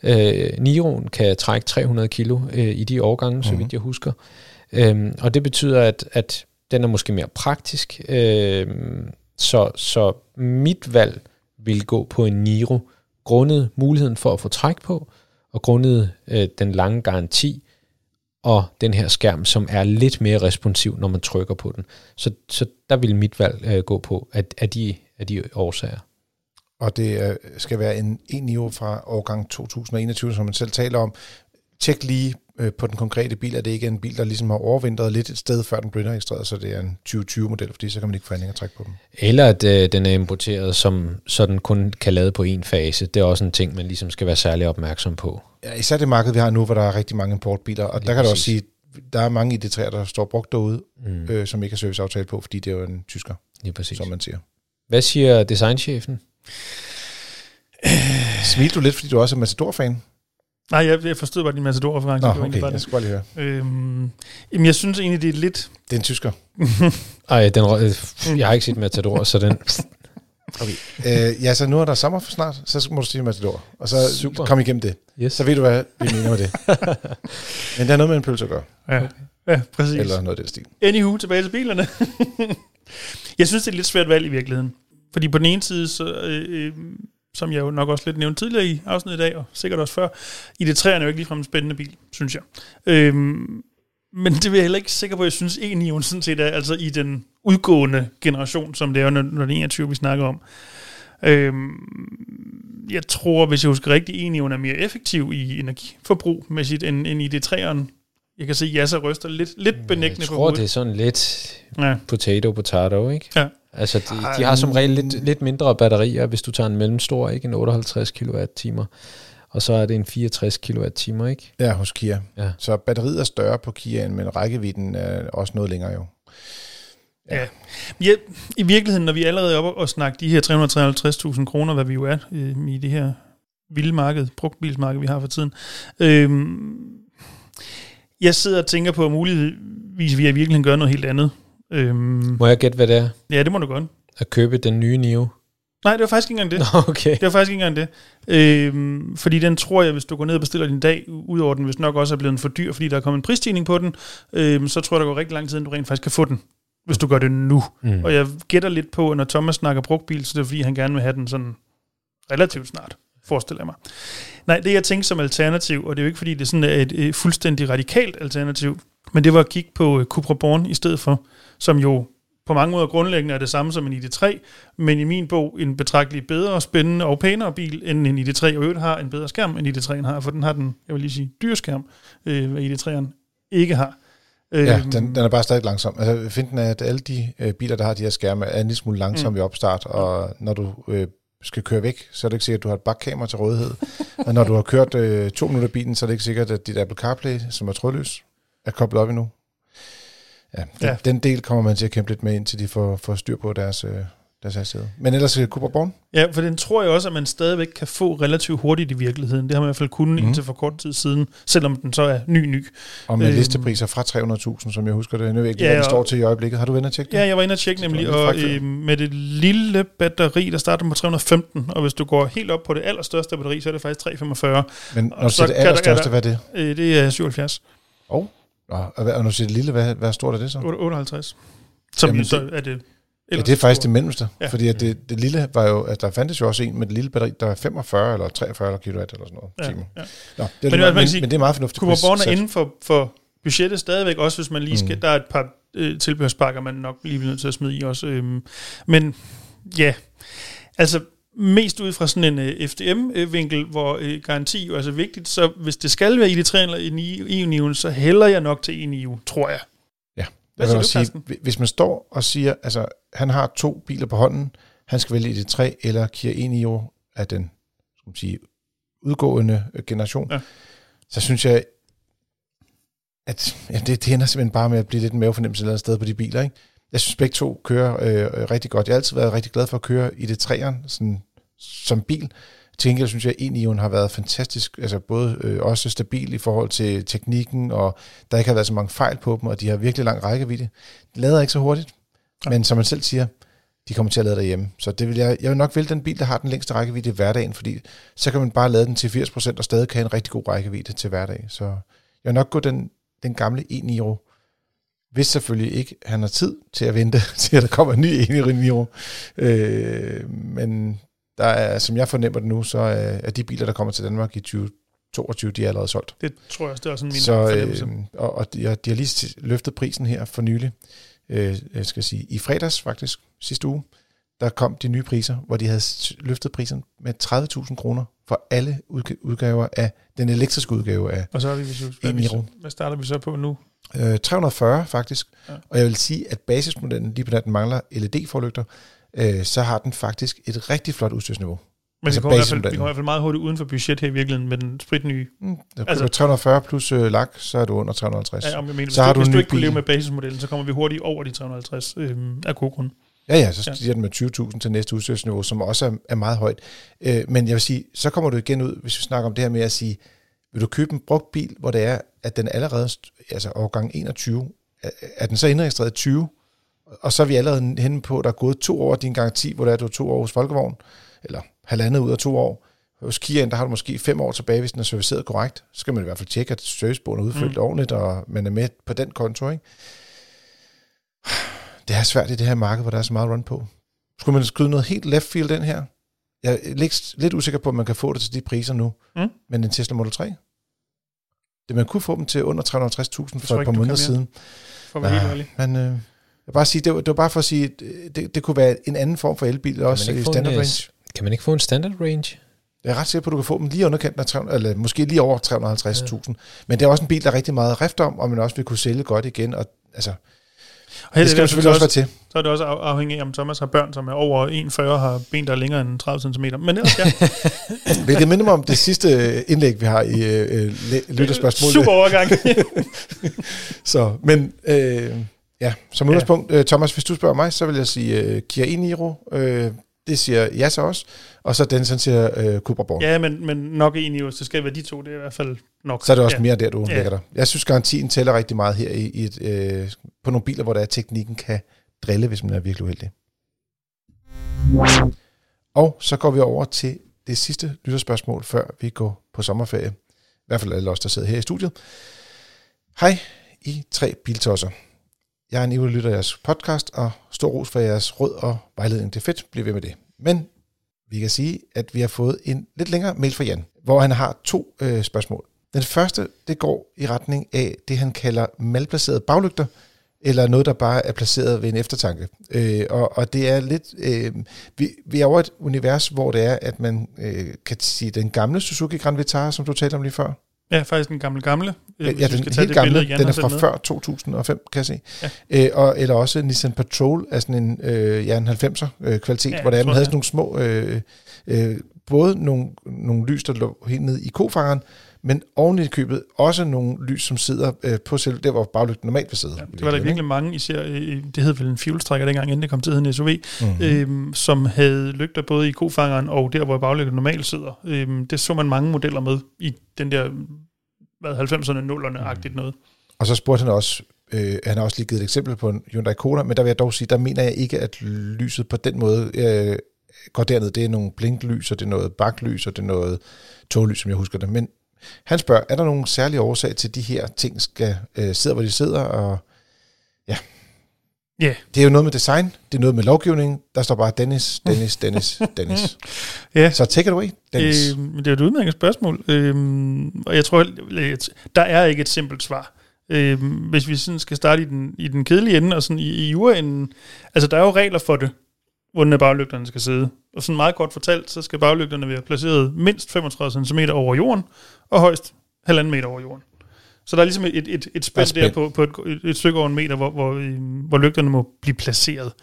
Øh, Niroen kan trække 300 kilo øh, i de årgange, mm-hmm. så vidt jeg husker. Øhm, og det betyder, at, at den er måske mere praktisk. Øhm, så, så mit valg vil gå på en Niro, grundet muligheden for at få træk på, og grundet øh, den lange garanti, og den her skærm, som er lidt mere responsiv, når man trykker på den. Så, så der vil mit valg øh, gå på, at, at, de, at de årsager. Og det øh, skal være en, en niveau fra årgang 2021, som man selv taler om. Tjek lige øh, på den konkrete bil, at det ikke er en bil, der ligesom har overvintret lidt et sted, før den blev registreret, så det er en 2020-model, fordi så kan man ikke få at træk på dem. Eller at øh, den er importeret, som så den kun kan lade på en fase. Det er også en ting, man ligesom skal være særlig opmærksom på. Ja, især det marked, vi har nu, hvor der er rigtig mange importbiler, og Lige der kan du også sige, der er mange ID3'er, der står brugt derude, mm. øh, som ikke har serviceaftale på, fordi det er jo en tysker, Lige præcis. som man siger. Hvad siger designchefen? Smilte du lidt, fordi du også er Matador-fan? Nej, jeg, jeg forstod bare din Matador-reference. Nå, okay, jeg skal bare lige høre. Øhm, jamen, jeg synes egentlig, det er lidt... Det er en tysker. Ej, den, jeg har ikke set Matador, så den... Okay. Øh, ja, så nu er der sommer for snart, så må du sige Matador. Og så Super. kom igennem det. Yes. Så ved du, hvad vi mener med det. Men det er noget med en pølse at gøre. Ja, ja præcis. Eller noget af den stil. Anywho, tilbage til bilerne. jeg synes, det er et lidt svært valg i virkeligheden. Fordi på den ene side, så, øh, øh som jeg jo nok også lidt nævnte tidligere i afsnittet i dag, og sikkert også før, i det træerne er jo ikke ligefrem en spændende bil, synes jeg. Øhm, men det vil jeg heller ikke sikker på, jeg synes, e sådan set er altså i den udgående generation, som det er, når, når det er 21, vi snakker om. Øhm, jeg tror, hvis jeg husker rigtigt, e er mere effektiv i energiforbrug mæssigt end, end i det træerne. Jeg kan se, at Jasser ryster lidt, lidt benægtende på hovedet. Jeg tror, det er sådan lidt ja. potato, potato, ikke? Ja. Altså, de, de har som regel lidt, lidt mindre batterier, hvis du tager en mellemstor, ikke en 58 kWh, og så er det en 64 kWh, ikke? Ja, hos Kia. Ja. Så batteriet er større på Kia, men rækkevidden er også noget længere jo. Ja. ja. ja. I virkeligheden, når vi allerede er oppe og snakker de her 353.000 kroner, hvad vi jo er øh, i det her vilde marked, brugtbilsmarked, vi har for tiden. Øh, jeg sidder og tænker på, at muligvis vi i virkeligheden gør noget helt andet. Øhm, må jeg gætte, hvad det er? Ja, det må du godt. At købe den nye Nio? Nej, det var faktisk ikke engang det. Nå, okay. Det var faktisk ikke engang det. Øhm, fordi den tror jeg, hvis du går ned og bestiller din dag, udover den hvis nok også er blevet for dyr, fordi der er kommet en prisstigning på den, øhm, så tror jeg, der går rigtig lang tid, inden du rent faktisk kan få den, hvis du gør det nu. Mm. Og jeg gætter lidt på, at når Thomas snakker brugtbil, så det er fordi, han gerne vil have den sådan relativt snart, forestiller jeg mig. Nej, det jeg tænkte som alternativ, og det er jo ikke fordi, det er sådan et, et fuldstændig radikalt alternativ, men det var at kigge på Cupra Born i stedet for som jo på mange måder grundlæggende er det samme som en ID3, men i min bog en betragtelig bedre, spændende og pænere bil, end en ID3, og øvrigt har en bedre skærm, end ID3'en har, for den har den, jeg vil lige sige, dyrskærm, øh, hvad ID3'eren ikke har. Ja, øhm, den, den er bare stadig langsom. Altså, find den at alle de øh, biler, der har de her skærme, er en lille smule langsomme mm. i opstart, og når du øh, skal køre væk, så er det ikke sikkert, at du har et bakkamera til rådighed. og når du har kørt øh, to minutter i bilen, så er det ikke sikkert, at dit Apple CarPlay, som er trådløs, er koblet op endnu. Ja, den, ja. den del kommer man til at kæmpe lidt med, indtil de får, får styr på deres, øh, deres hastighed. Men ellers Cooper Born? Ja, for den tror jeg også, at man stadigvæk kan få relativt hurtigt i virkeligheden. Det har man i hvert fald kunnet mm. indtil for kort tid siden, selvom den så er ny-ny. Og med øhm, listepriser fra 300.000, som jeg husker det. Nu ved jeg ikke, ja, hvad den står til i øjeblikket. Har du været inde og tjekke det? Ja, jeg var inde og tjekke nemlig, og øh, med det lille batteri, der starter på 315, og hvis du går helt op på det allerstørste batteri, så er det faktisk 345. Men når du siger det allerstørste, hvad er det? Øh, det er 77. Oh. Nå, og, og nu siger det lille, hvad, hvad stort er det så? 58. Som Jamen, så er det... Ja, det er faktisk det mellemste. Ja. Fordi at det, det lille var jo, at der fandtes jo også en med det lille batteri, der var 45 eller 43 kW eller sådan noget. Ja, timer. ja. Nå, det er men, men, sige, men, det er meget fornuftigt. Born er inden for, for budgettet stadigvæk, også hvis man lige skal, mm. der er et par øh, tilbehørspakker, man nok lige bliver nødt til at smide i også. Øhm, men ja, altså mest ud fra sådan en øh, FDM-vinkel, hvor uh, garanti jo er så vigtigt, så hvis det skal være i det 3 eller i EU-niven, så hælder jeg nok til EU, tror jeg. Hvad vil også sige, hvis man står og siger, altså han har to biler på hånden, han skal vælge i det 3 eller Kia Enio af den skal man sige, udgående øh, generation, ja. så synes jeg, at ja, det, det ender simpelthen bare med at blive lidt en mavefornemmelse et eller andet sted på de biler, ikke? Jeg synes begge to kører øh, rigtig godt. Jeg har altid været rigtig glad for at køre i det træerne, sådan som bil. Til gengæld synes jeg, at e har været fantastisk, altså både øh, også stabil i forhold til teknikken, og der ikke har været så mange fejl på dem, og de har virkelig lang rækkevidde. De lader ikke så hurtigt, ja. men som man selv siger, de kommer til at lade derhjemme. Så det vil jeg, jeg vil nok vælge den bil, der har den længste rækkevidde i hverdagen, fordi så kan man bare lade den til 80% og stadig kan have en rigtig god rækkevidde til hverdag. Så jeg vil nok gå den, den gamle e hvis selvfølgelig ikke han har tid til at vente til, at der kommer en ny e Øh, men der er, som jeg fornemmer det nu, så er de biler, der kommer til Danmark i 2022, de er allerede solgt. Det tror jeg også, det er sådan min så, øh, og, og de, de har lige løftet prisen her for nylig øh, jeg skal sige, i fredags faktisk, sidste uge, der kom de nye priser, hvor de havde løftet prisen med 30.000 kroner for alle udgaver af den elektriske udgave af Og så er vi, hvad, hvad, hvad starter vi så på nu? Øh, 340 faktisk, ja. og jeg vil sige, at basismodellen, lige på den mangler LED-forlygter, øh, så har den faktisk et rigtig flot udstyrsniveau. Men altså vi, kommer i hvert fald, vi kommer i hvert fald meget hurtigt uden for budget her i virkeligheden med den spritnye. Mm, altså, 340 plus øh, lak, så er du under 350. Ja, om jeg mener, så har du, hvis du ikke kunne leve med basismodellen, så kommer vi hurtigt over de 350 øh, af god grund. Ja, ja, så stiger ja. den med 20.000 til næste udstyrsniveau, som også er, er meget højt. Øh, men jeg vil sige, så kommer du igen ud, hvis vi snakker om det her med at sige, vil du købe en brugt bil, hvor det er, at den allerede, altså årgang 21, er, er den så indregistreret 20, og så er vi allerede henne på, at der er gået to år din garanti, hvor der er du to år hos Folkevogn, eller halvandet ud af to år. Hos Kia, der har du måske fem år tilbage, hvis den er serviceret korrekt. Så skal man i hvert fald tjekke, at servicebogen er udfyldt mm. ordentligt, og man er med på den konto. Ikke? Det er svært i det her marked, hvor der er så meget run på. Skulle man skyde noget helt left field den her? Jeg er lidt, lidt usikker på, om man kan få det til de priser nu. Mm. Men en Tesla Model 3? Det man kunne få dem til under 350.000 for et par måneder siden. For at være helt Men øh, jeg bare sige, det var, det var bare for at sige, det, det kunne være en anden form for elbil, også i standard en, range. Kan man ikke få en standard range? Jeg er ret sikker på, at du kan få dem lige underkendt af 300, eller måske lige over 350.000. Ja. Men det er også en bil, der er rigtig meget rift om, og man også vil kunne sælge godt igen. Og, altså, og det skal det selvfølgelig også være til. Så er det også afhængigt af, om Thomas har børn, som er over 1,40 har ben, der er længere end 30 cm. Men ellers, ja. Hvilket minder mig om det sidste indlæg, vi har i øh, lytterspørgsmålet. Super overgang. så, men øh, ja, som udgangspunkt, ja. Øh, Thomas, hvis du spørger mig, så vil jeg sige øh, Kia e-Niro, øh, det siger jeg så også. Og så den, sådan siger øh, Cupra Born. Ja, men, men nok jo, så skal det være de to, det er i hvert fald nok. Så er det også ja. mere der, du ja. lægger dig. Jeg synes, garantien tæller rigtig meget her i, i et, øh, på nogle biler, hvor der er teknikken kan drille, hvis man er virkelig uheldig. Og så går vi over til det sidste lytterspørgsmål, før vi går på sommerferie. I hvert fald alle os, der sidder her i studiet. Hej, I tre biltosser. Jeg er en ivrig lytter af jeres podcast, og stor ros for jeres råd og vejledning. Det er fedt, bliv ved med det. Men vi kan sige, at vi har fået en lidt længere mail fra Jan, hvor han har to øh, spørgsmål. Den første, det går i retning af det, han kalder malplacerede baglygter, eller noget, der bare er placeret ved en eftertanke. Øh, og, og det er lidt... Øh, vi, vi er over et univers, hvor det er, at man øh, kan sige, den gamle Suzuki Grand Vitara, som du talte om lige før, Ja, faktisk den gamle gamle. Ja, ja den helt gamle, billede, den er fra før 2005, kan jeg se. Ja. Æ, og, eller også Nissan Patrol af sådan en, øh, ja, en 90'er øh, kvalitet, ja, hvor der man havde sådan nogle små, øh, øh, både nogle, nogle lys, der lå helt ned i kofangeren, men oven i købet også nogle lys, som sidder øh, på selv der, hvor baglygten normalt vil sidde. Ja, det var der virkelig mange, især, det hed vel en fuelstrækker dengang, inden det kom til en SUV, mm-hmm. øh, som havde lygter både i kofangeren og der, hvor baglygten normalt sidder. Øh, det så man mange modeller med i den der hvad, 90'erne, 0'erne-agtigt noget. Og så spurgte han også, øh, han har også lige givet et eksempel på en Hyundai Kona, men der vil jeg dog sige, der mener jeg ikke, at lyset på den måde øh, går derned. Det er nogle blinklys, og det er noget baklys, og det er noget toglys, som jeg husker det. Men han spørger, er der nogle særlige årsag til, at de her ting skal øh, sidde, hvor de sidder? Og ja, Yeah. Det er jo noget med design, det er noget med lovgivning. Der står bare Dennis, Dennis, Dennis, Dennis. ja. Yeah. Så take it away, Dennis. Øh, det er et udmærket spørgsmål, øh, og jeg tror, der er ikke et simpelt svar. Øh, hvis vi sådan skal starte i den, i den kedelige ende, og sådan i, i urenden, altså der er jo regler for det, hvordan baglygterne skal sidde. Og sådan meget kort fortalt, så skal baglygterne være placeret mindst 35 cm over jorden, og højst halvanden meter over jorden. Så der er ligesom et, et, et spænd der på, på et, et stykke over en meter, hvor, hvor, hvor lygterne må blive placeret.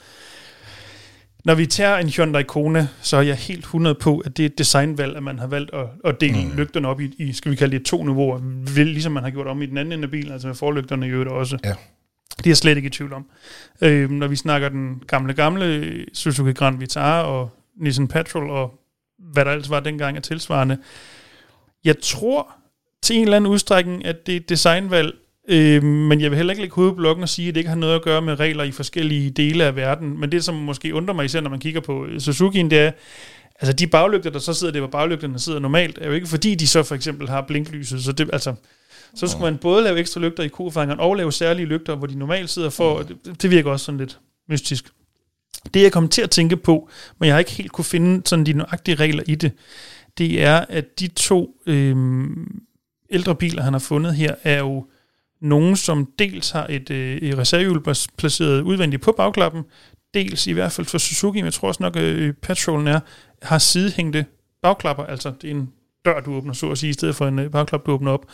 Når vi tager en Hyundai Kona, så er jeg helt 100 på, at det er et designvalg, at man har valgt at, at dele mm. lygterne op i, i, skal vi kalde det, to niveauer, ligesom man har gjort om i den anden ende af bilen, altså med forlygterne i øvrigt også. Ja. Det er jeg slet ikke i tvivl om. Øh, når vi snakker den gamle, gamle Suzuki Grand Vitara og Nissan Patrol og hvad der ellers var dengang af tilsvarende. Jeg tror til en eller anden udstrækning, at det er et designvalg, øh, men jeg vil heller ikke lægge hovedet blokken og sige, at det ikke har noget at gøre med regler i forskellige dele af verden. Men det, som måske undrer mig især, når man kigger på Suzuki'en, det er, altså de baglygter, der så sidder det, hvor baglygterne sidder normalt, er jo ikke fordi, de så for eksempel har blinklyset. Så det, altså, så skulle man både lave ekstra lygter i kofangeren og lave særlige lygter, hvor de normalt sidder for. Det, det virker også sådan lidt mystisk. Det jeg kom til at tænke på, men jeg har ikke helt kunne finde sådan de nøjagtige regler i det, det er, at de to øh, ældre biler, han har fundet her, er jo nogen, som dels har et, øh, et reservehjul placeret udvendigt på bagklappen, dels i hvert fald for Suzuki, men jeg tror også nok, øh, Patrolen er, har sidehængte bagklapper, altså det er en dør, du åbner, så at sige, i stedet for en øh, bagklap, du åbner op.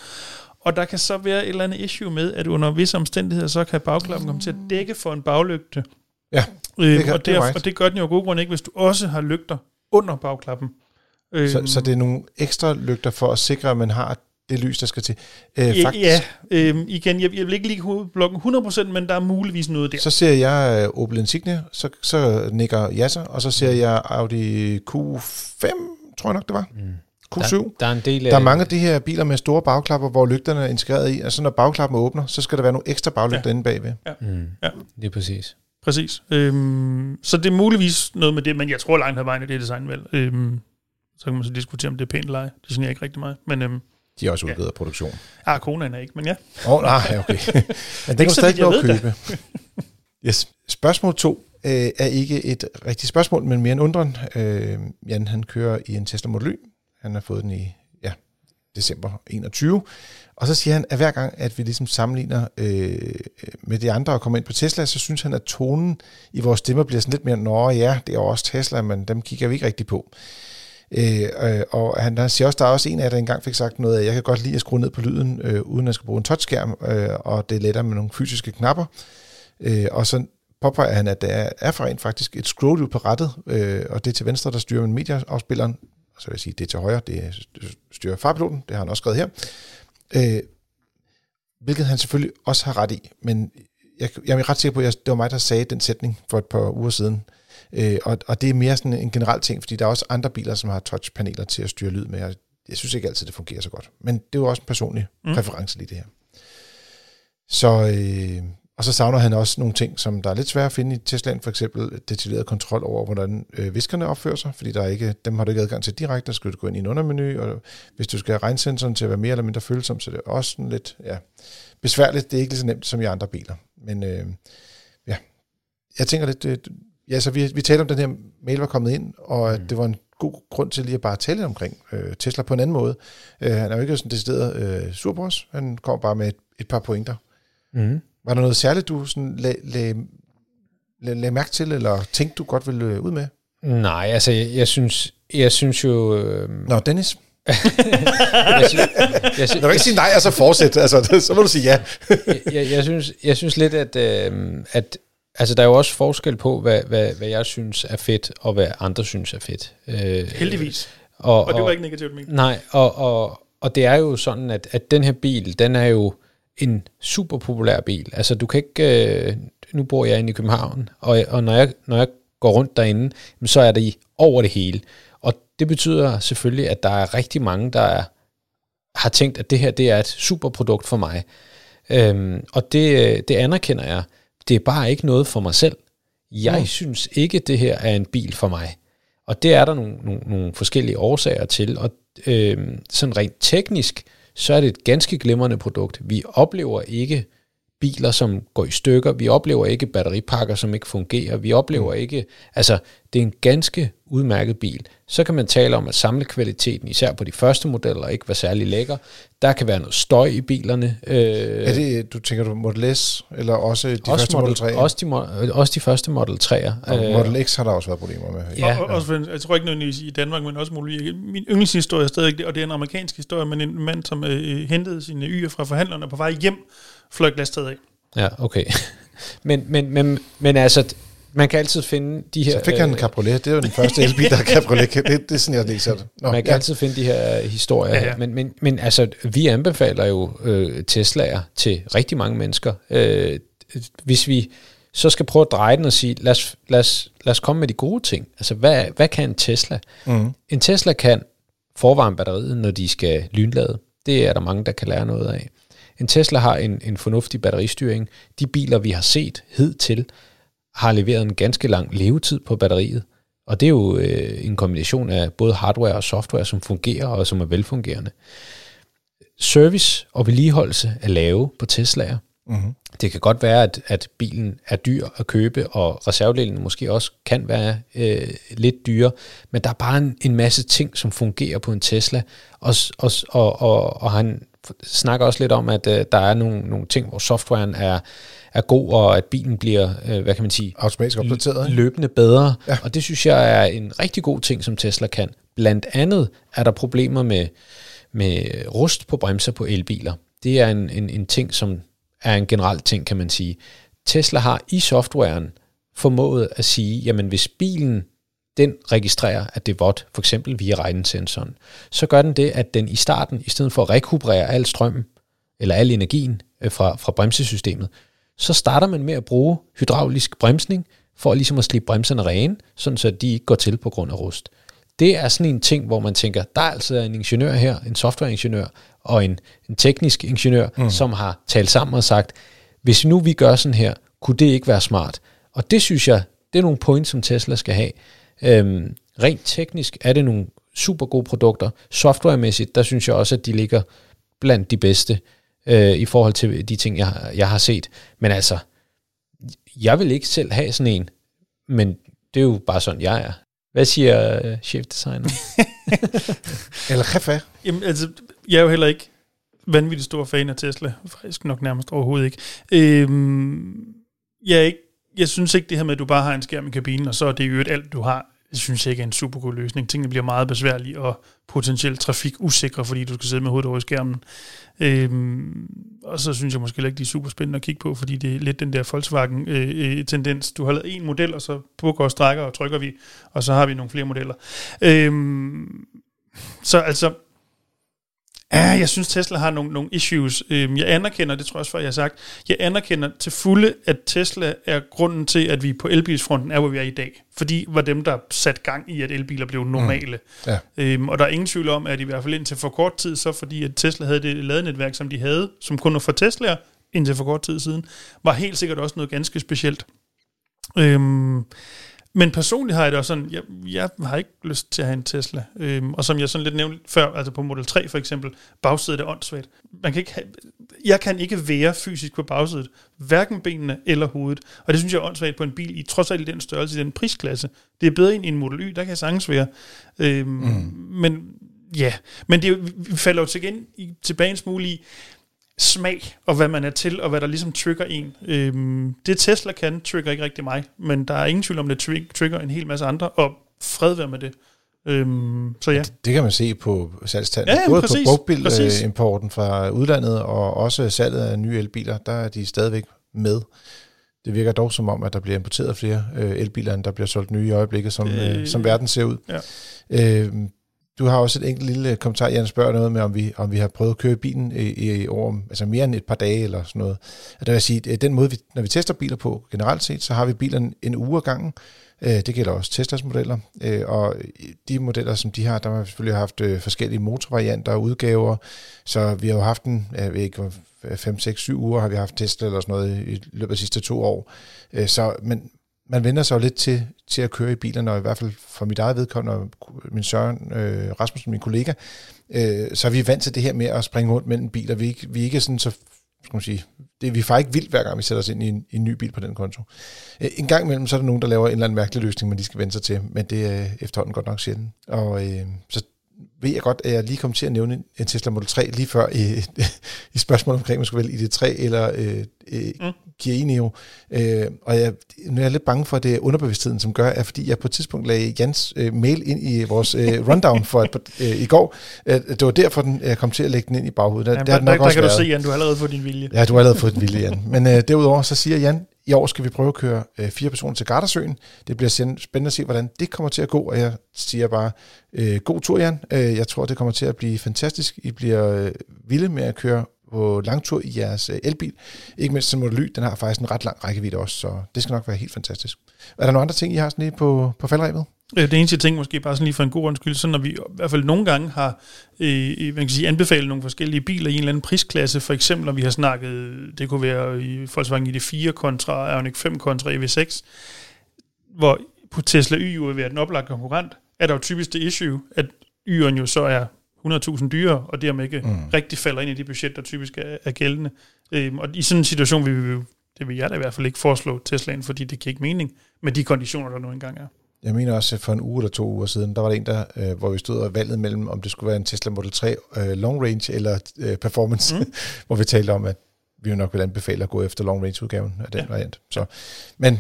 Og der kan så være et eller andet issue med, at under visse omstændigheder, så kan bagklappen komme til at dække for en baglygte. Ja, øh, det kan- og, det er right. og det gør den jo af gode grund ikke, hvis du også har lygter under bagklappen. Øh, Så, så det er nogle ekstra lygter for at sikre, at man har det lys, der skal til. Øh, ja, faktisk, ja øh, igen, jeg, jeg vil ikke lige hovedblokken 100%, men der er muligvis noget der. så ser jeg øh, Opel Insignia, så, så nikker Yasser, og så ser jeg Audi Q5, tror jeg nok det var. Mm. Q7. Der, der er en del af... Der er mange af de her biler med store bagklapper, hvor lygterne er integreret i, og så når bagklappen åbner, så skal der være nogle ekstra baglygter ja. inde bagved. Mm. Ja. Det er præcis. Præcis. Øhm, så det er muligvis noget med det, men jeg tror langt ad vejen, at det er designvalg. Øhm, så kan man så diskutere, om det er pænt eller ej. Det synes jeg ikke rigtig meget. Men øhm, De er også Ja. udvidet af produktion. ah, konaen er ikke, men ja. Åh, oh, nej, okay. Men det kan stadig nå at købe. yes. Spørgsmål to øh, er ikke et rigtigt spørgsmål, men mere en undren. Øh, Jan, han kører i en Tesla Model Y. Han har fået den i ja, december 21. Og så siger han, at hver gang, at vi ligesom sammenligner øh, med de andre og kommer ind på Tesla, så synes han, at tonen i vores stemmer bliver sådan lidt mere, nå ja, det er jo også Tesla, men dem kigger vi ikke rigtig på. Øh, øh, og han, han siger også, der er også en af jer, der engang fik sagt noget af, jeg kan godt lide at skrue ned på lyden, øh, uden at skulle bruge en touchskærm, øh, og det er lettere med nogle fysiske knapper. Øh, og så påpeger han, at der er, for rent faktisk et scroll på rettet, øh, og det er til venstre, der styrer med medieafspilleren, og så vil jeg sige, det er til højre, det styrer farpiloten, det har han også skrevet her. Øh, hvilket han selvfølgelig også har ret i, men jeg, jeg er ret sikker på, at jeg, det var mig, der sagde den sætning for et par uger siden. Øh, og, og det er mere sådan en generel ting, fordi der er også andre biler, som har touchpaneler til at styre lyd med. Jeg, jeg synes ikke altid, det fungerer så godt. Men det er jo også en personlig mm. præference lige det her. Så, øh, og så savner han også nogle ting, som der er lidt svære at finde i Teslaen, for eksempel detaljeret kontrol over, hvordan øh, viskerne opfører sig, fordi der er ikke, dem har du ikke adgang til direkte, der skal du gå ind i en undermenu, og hvis du skal have regnsensoren til at være mere eller mindre følsom, så er det også sådan lidt ja, besværligt. Det er ikke lige så nemt som i andre biler. Men øh, ja, jeg tænker lidt, øh, ja, så vi, vi talte om, den her mail var kommet ind, og at Mm. det var en god grund til lige at bare tale omkring øh, Tesla på en anden måde. Øh, han er jo ikke sådan decideret øh, sur på os, han kom bare med et, et par pointer. Mm. Var der noget særligt, du sådan lag, lag, lag, lag mærke til, eller tænkte du godt ville øh, ud med? Nej, altså, jeg, jeg synes, jeg synes jo... Øh, Nå, Dennis, jeg, synes, jeg, synes, du kan ikke sige nej, og så fortsæt. Altså, så må du sige ja. jeg, jeg, jeg, synes, jeg synes lidt, at, øh, at altså, der er jo også forskel på, hvad, hvad, hvad jeg synes er fedt, og hvad andre synes er fedt. Øh, Heldigvis. Og, Og det var ikke negativt ment. Nej, og, og, og det er jo sådan, at, at den her bil, den er jo en super populær bil. Altså du kan ikke, øh, nu bor jeg inde i København, og, og når, jeg, når jeg går rundt derinde, så er det i over det hele. Og det betyder selvfølgelig, at der er rigtig mange, der er, har tænkt, at det her det er et super produkt for mig. Øhm, og det, det anerkender jeg. Det er bare ikke noget for mig selv. Jeg Mm. synes ikke, det her er en bil for mig. Og det er der nogle, nogle, nogle forskellige årsager til. Og øh, sådan rent teknisk, så er det et ganske glimrende produkt. Vi oplever ikke biler, som går i stykker. Vi oplever ikke batteripakker, som ikke fungerer. Vi oplever ikke... Altså, det er en ganske udmærket bil. Så kan man tale om, at samlekvaliteten, især på de første modeller, ikke var særlig lækker. Der kan være noget støj i bilerne. Øh, Er det, du tænker du Model S, eller også de også, første Model 3? også, de, mo- også de første Model 3'er. og Model X har der også været problemer med. Ja. Og, og, også, for- jeg tror ikke nødvendigvis i Danmark, men også muligt. Min yndlingshistorie er stadig, det, og det er en amerikansk historie, men en mand, som øh, hentede sine yder fra forhandlerne på vej hjem, fløj glastaget af. Ja, okay. men, men, men, men altså, man kan altid finde de her... Så fik han en øh, cabriolet. Det er jo den første elbil, der har cabriolet. Det, det er sådan, jeg læser det. Nå, man kan ja. altid finde de her historier. Ja. ja. Men, men, men altså, vi anbefaler jo øh, Tesla'er til rigtig mange mennesker. Øh, hvis vi så skal prøve at dreje den og sige, lad os, lad os, lad os komme med de gode ting. Altså, hvad, hvad kan en Tesla? Mm. En Tesla kan forvarme batteriet, når de skal lynlade. Det er der mange, der kan lære noget af. En Tesla har en, en fornuftig batteristyring. De biler, vi har set hidtil, har leveret en ganske lang levetid på batteriet. Og det er jo øh, en kombination af både hardware og software, som fungerer og som er velfungerende. Service og vedligeholdelse er lave på Tesla'er. Mm-hmm. Det kan godt være, at, at bilen er dyr at købe, og reservedelene måske også kan være øh, lidt dyre, men der er bare en, en masse ting, som fungerer på en Tesla, og, og, og, og, og han snakker også lidt om, at øh, der er nogle, nogle ting, hvor softwaren er, er god, og at bilen bliver, øh, hvad kan man sige, Automatisk opdateret. ikke? løbende bedre. Ja. Ja. Og det synes jeg er en rigtig god ting, som Tesla kan. Blandt andet er der problemer med, med rust på bremser på elbiler. Det er en, en, en ting, som er en generel ting, kan man sige. Tesla har i softwaren formået at sige, jamen hvis bilen den registrerer, at det er vådt, for eksempel via regnesensoren, så gør den det, at den i starten, i stedet for at rekuperere al strømmen, eller al energien øh, fra, fra bremsesystemet, så starter man med at bruge hydraulisk bremsning, for ligesom at slippe bremserne rene, sådan så de ikke går til på grund af rust. Det er sådan en ting, hvor man tænker, der er altså en ingeniør her, en softwareingeniør, og en, en teknisk ingeniør, mm. som har talt sammen og sagt, hvis nu vi gør sådan her, kunne det ikke være smart? Og det synes jeg, det er nogle points, som Tesla skal have. Øhm, rent teknisk er det nogle super gode produkter. Softwaremæssigt, der synes jeg også, at de ligger blandt de bedste øh, i forhold til de ting, jeg, jeg har set. Men altså, jeg vil ikke selv have sådan en, men det er jo bare sådan, jeg er. Hvad siger øh, chefdesigner? Eller jefe. Jamen, altså, jeg er jo heller ikke vanvittig stor fan af Tesla. Faktisk nok nærmest overhovedet ikke. Øhm, jeg, er ikke jeg synes ikke det her med, at du bare har en skærm i kabinen, og så er det jo alt, du har. Det synes jeg ikke er en super god løsning. Tingene bliver meget besværlige og potentielt trafikusikre, fordi du skal sidde med hovedet over i skærmen. Øhm, og så synes jeg måske ikke, de er super spændende at kigge på, fordi det er lidt den der Volkswagen-tendens. Øh, øh, du har lavet en model, og så bukker og strækker og trykker vi, og så har vi nogle flere modeller. Øhm, så altså, Ja, jeg synes, Tesla har nogle, nogle issues. Øhm, jeg anerkender, det tror jeg også før, jeg har sagt, jeg anerkender til fulde, at Tesla er grunden til, at vi på elbilsfronten er, hvor vi er i dag. Fordi var dem, der sat gang i, at elbiler blev normale. Ja. Øhm, og der er ingen tvivl om, at i hvert fald indtil for kort tid, så fordi at Tesla havde det ladenetværk, som de havde, som kun var for Teslaer, indtil for kort tid siden, var helt sikkert også noget ganske specielt. Øhm, men personligt har jeg det også sådan, jeg, jeg har ikke lyst til at have en Tesla. Øhm, og som jeg sådan lidt nævnte før, altså på Model 3 for eksempel, bagsædet er åndssvagt. Man kan ikke have, jeg kan ikke være fysisk på bagsædet, hverken benene eller hovedet. Og det synes jeg er åndssvagt på en bil, i trods alt i den størrelse, i den prisklasse. Det er bedre end i en Model Y, der kan jeg sagtens være. Øhm, mm. Men ja, men det vi falder jo til igen i, tilbage en smule i, smag, og hvad man er til, og hvad der ligesom trigger en. Øhm, det Tesla kan, trigger ikke rigtig mig, men der er ingen tvivl om, det tri- trigger en hel masse andre, og fred være med det. Øhm, så ja. Det kan man se på salgstallene. Ja, jamen, Både præcis, på brugtbilimporten fra udlandet, og også salget af nye elbiler, der er de stadigvæk med. Det virker dog som om, at der bliver importeret flere øh, elbiler, end der bliver solgt nye i øjeblikket, som, øh, Øh, som verden ser ud. ja. Øh, du har også et enkelt lille øh, kommentar, Jan spørger noget med, om vi, om vi har prøvet at køre bilen øh, i, i over, altså mere end et par dage eller sådan noget. Og der vil sige, at den måde, vi, når vi tester biler på generelt set, så har vi bilerne en uge ad gangen. Det gælder også Teslas modeller, og de modeller, som de har, der har vi selvfølgelig haft forskellige motorvarianter og udgaver, så vi har jo haft en, jeg ved ikke, 5, 6, 7 uger har vi haft Tesla eller sådan noget i løbet af de sidste to år. Så, men man vender sig jo lidt til, til at køre i bilerne, og i hvert fald for mit eget vedkommende, og min Søren øh, Rasmussen, min kollega, øh, så er vi vant til det her med at springe rundt mellem biler. Vi er ikke, vi er ikke sådan så, skal man sige, det, vi er faktisk ikke vildt, hver gang vi sætter os ind i en, i en ny bil på den konto. Øh, en gang imellem, så er der nogen, der laver en eller anden mærkelig løsning, man lige skal vende sig til, men det er efterhånden godt nok sjældent. Og øh, så ved jeg godt, at jeg lige kom til at nævne en- Tesla Model 3 lige før i, i spørgsmålet omkring, om man skulle vælge ID3 eller øh, øh, Mm. Kia. Øh, og jeg, nu er jeg lidt bange for, at det er underbevidstheden, som gør, at fordi jeg på et tidspunkt lagde Jans øh, mail ind i vores øh, rundown for et, øh, i går, øh, det var derfor, den, jeg kom til at lægge den ind i baghovedet. Der, Jamen, der, der, nok der også kan du været. se, Jan, du har allerede fået din vilje. Ja, du har allerede fået den vilje, Jan. Men øh, derudover, så siger Jan, i år skal vi prøve at køre øh, fire personer til Gardersøen. Det bliver spændende at se, hvordan det kommer til at gå, og jeg siger bare, øh, god tur, Jan. Øh, jeg tror, det kommer til at blive fantastisk. I bliver øh, vilde med at køre på langtur i jeres øh, elbil. Ikke mindst som Model Y, den har faktisk en ret lang rækkevidde også, så det skal nok være helt fantastisk. Er der nogle andre ting, I har sådan lige på, på faldrebet? Øh, det eneste ting, måske bare sådan lige for en god undskyld, så når vi i hvert fald nogle gange har øh, man kan sige, anbefalet nogle forskellige biler i en eller anden prisklasse, for eksempel når vi har snakket, det kunne være i Volkswagen ID4 kontra Ioniq 5 kontra EV6, hvor på Tesla Y jo vil være den oplagte konkurrent, er der jo typisk det issue, at Y'en jo så er 100.000 dyre, og dermed ikke mm. rigtig falder ind i de budget, der typisk er, er gældende. Øhm, og i sådan en situation vil vi jo, det vil jeg da i hvert fald ikke foreslå Teslaen, fordi det giver ikke mening med de konditioner, der nu engang er. Jeg mener også, at for en uge eller to uger siden, der var der en, der, øh, hvor vi stod og valgte mellem, om det skulle være en Tesla Model 3 øh, long range eller øh, performance, mm. hvor vi talte om, at vi jo nok vil anbefale at gå efter long range udgaven af den ja. variant. Så, men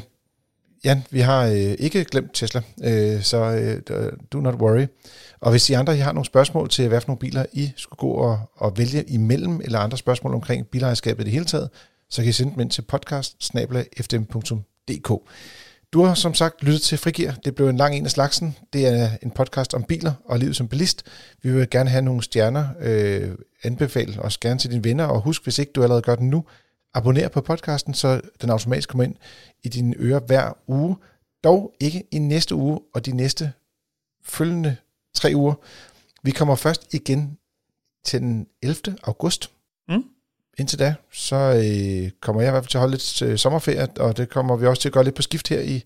Jan, vi har øh, ikke glemt Tesla, øh, så øh, do not worry. Og hvis I andre I har nogle spørgsmål til, hvad for nogle biler I skulle gå og, og vælge imellem, eller andre spørgsmål omkring bilejerskabet i det hele taget, så kan I sende dem ind til podcast du har som sagt lyttet til Frigir. Det blev en lang en af slagsen. Det er en podcast om biler og livet som bilist. Vi vil gerne have nogle stjerner. Øh, anbefale os gerne til dine venner. Og husk, hvis ikke du allerede gør det nu, abonner på podcasten, så den automatisk kommer ind i dine ører hver uge. Dog ikke i næste uge og de næste følgende tre uger. Vi kommer først igen til den 11. august. Indtil da, så øh, kommer jeg i hvert fald til at holde lidt øh, sommerferie, og det kommer vi også til at gøre lidt på skift her i,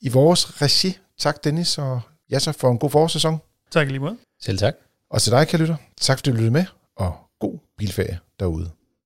i vores regi. Tak Dennis, og ja så for en god forårssæson. Tak lige måde. Selv tak. Og til dig, kan lytter. Tak fordi du lyttede med, og god bilferie derude.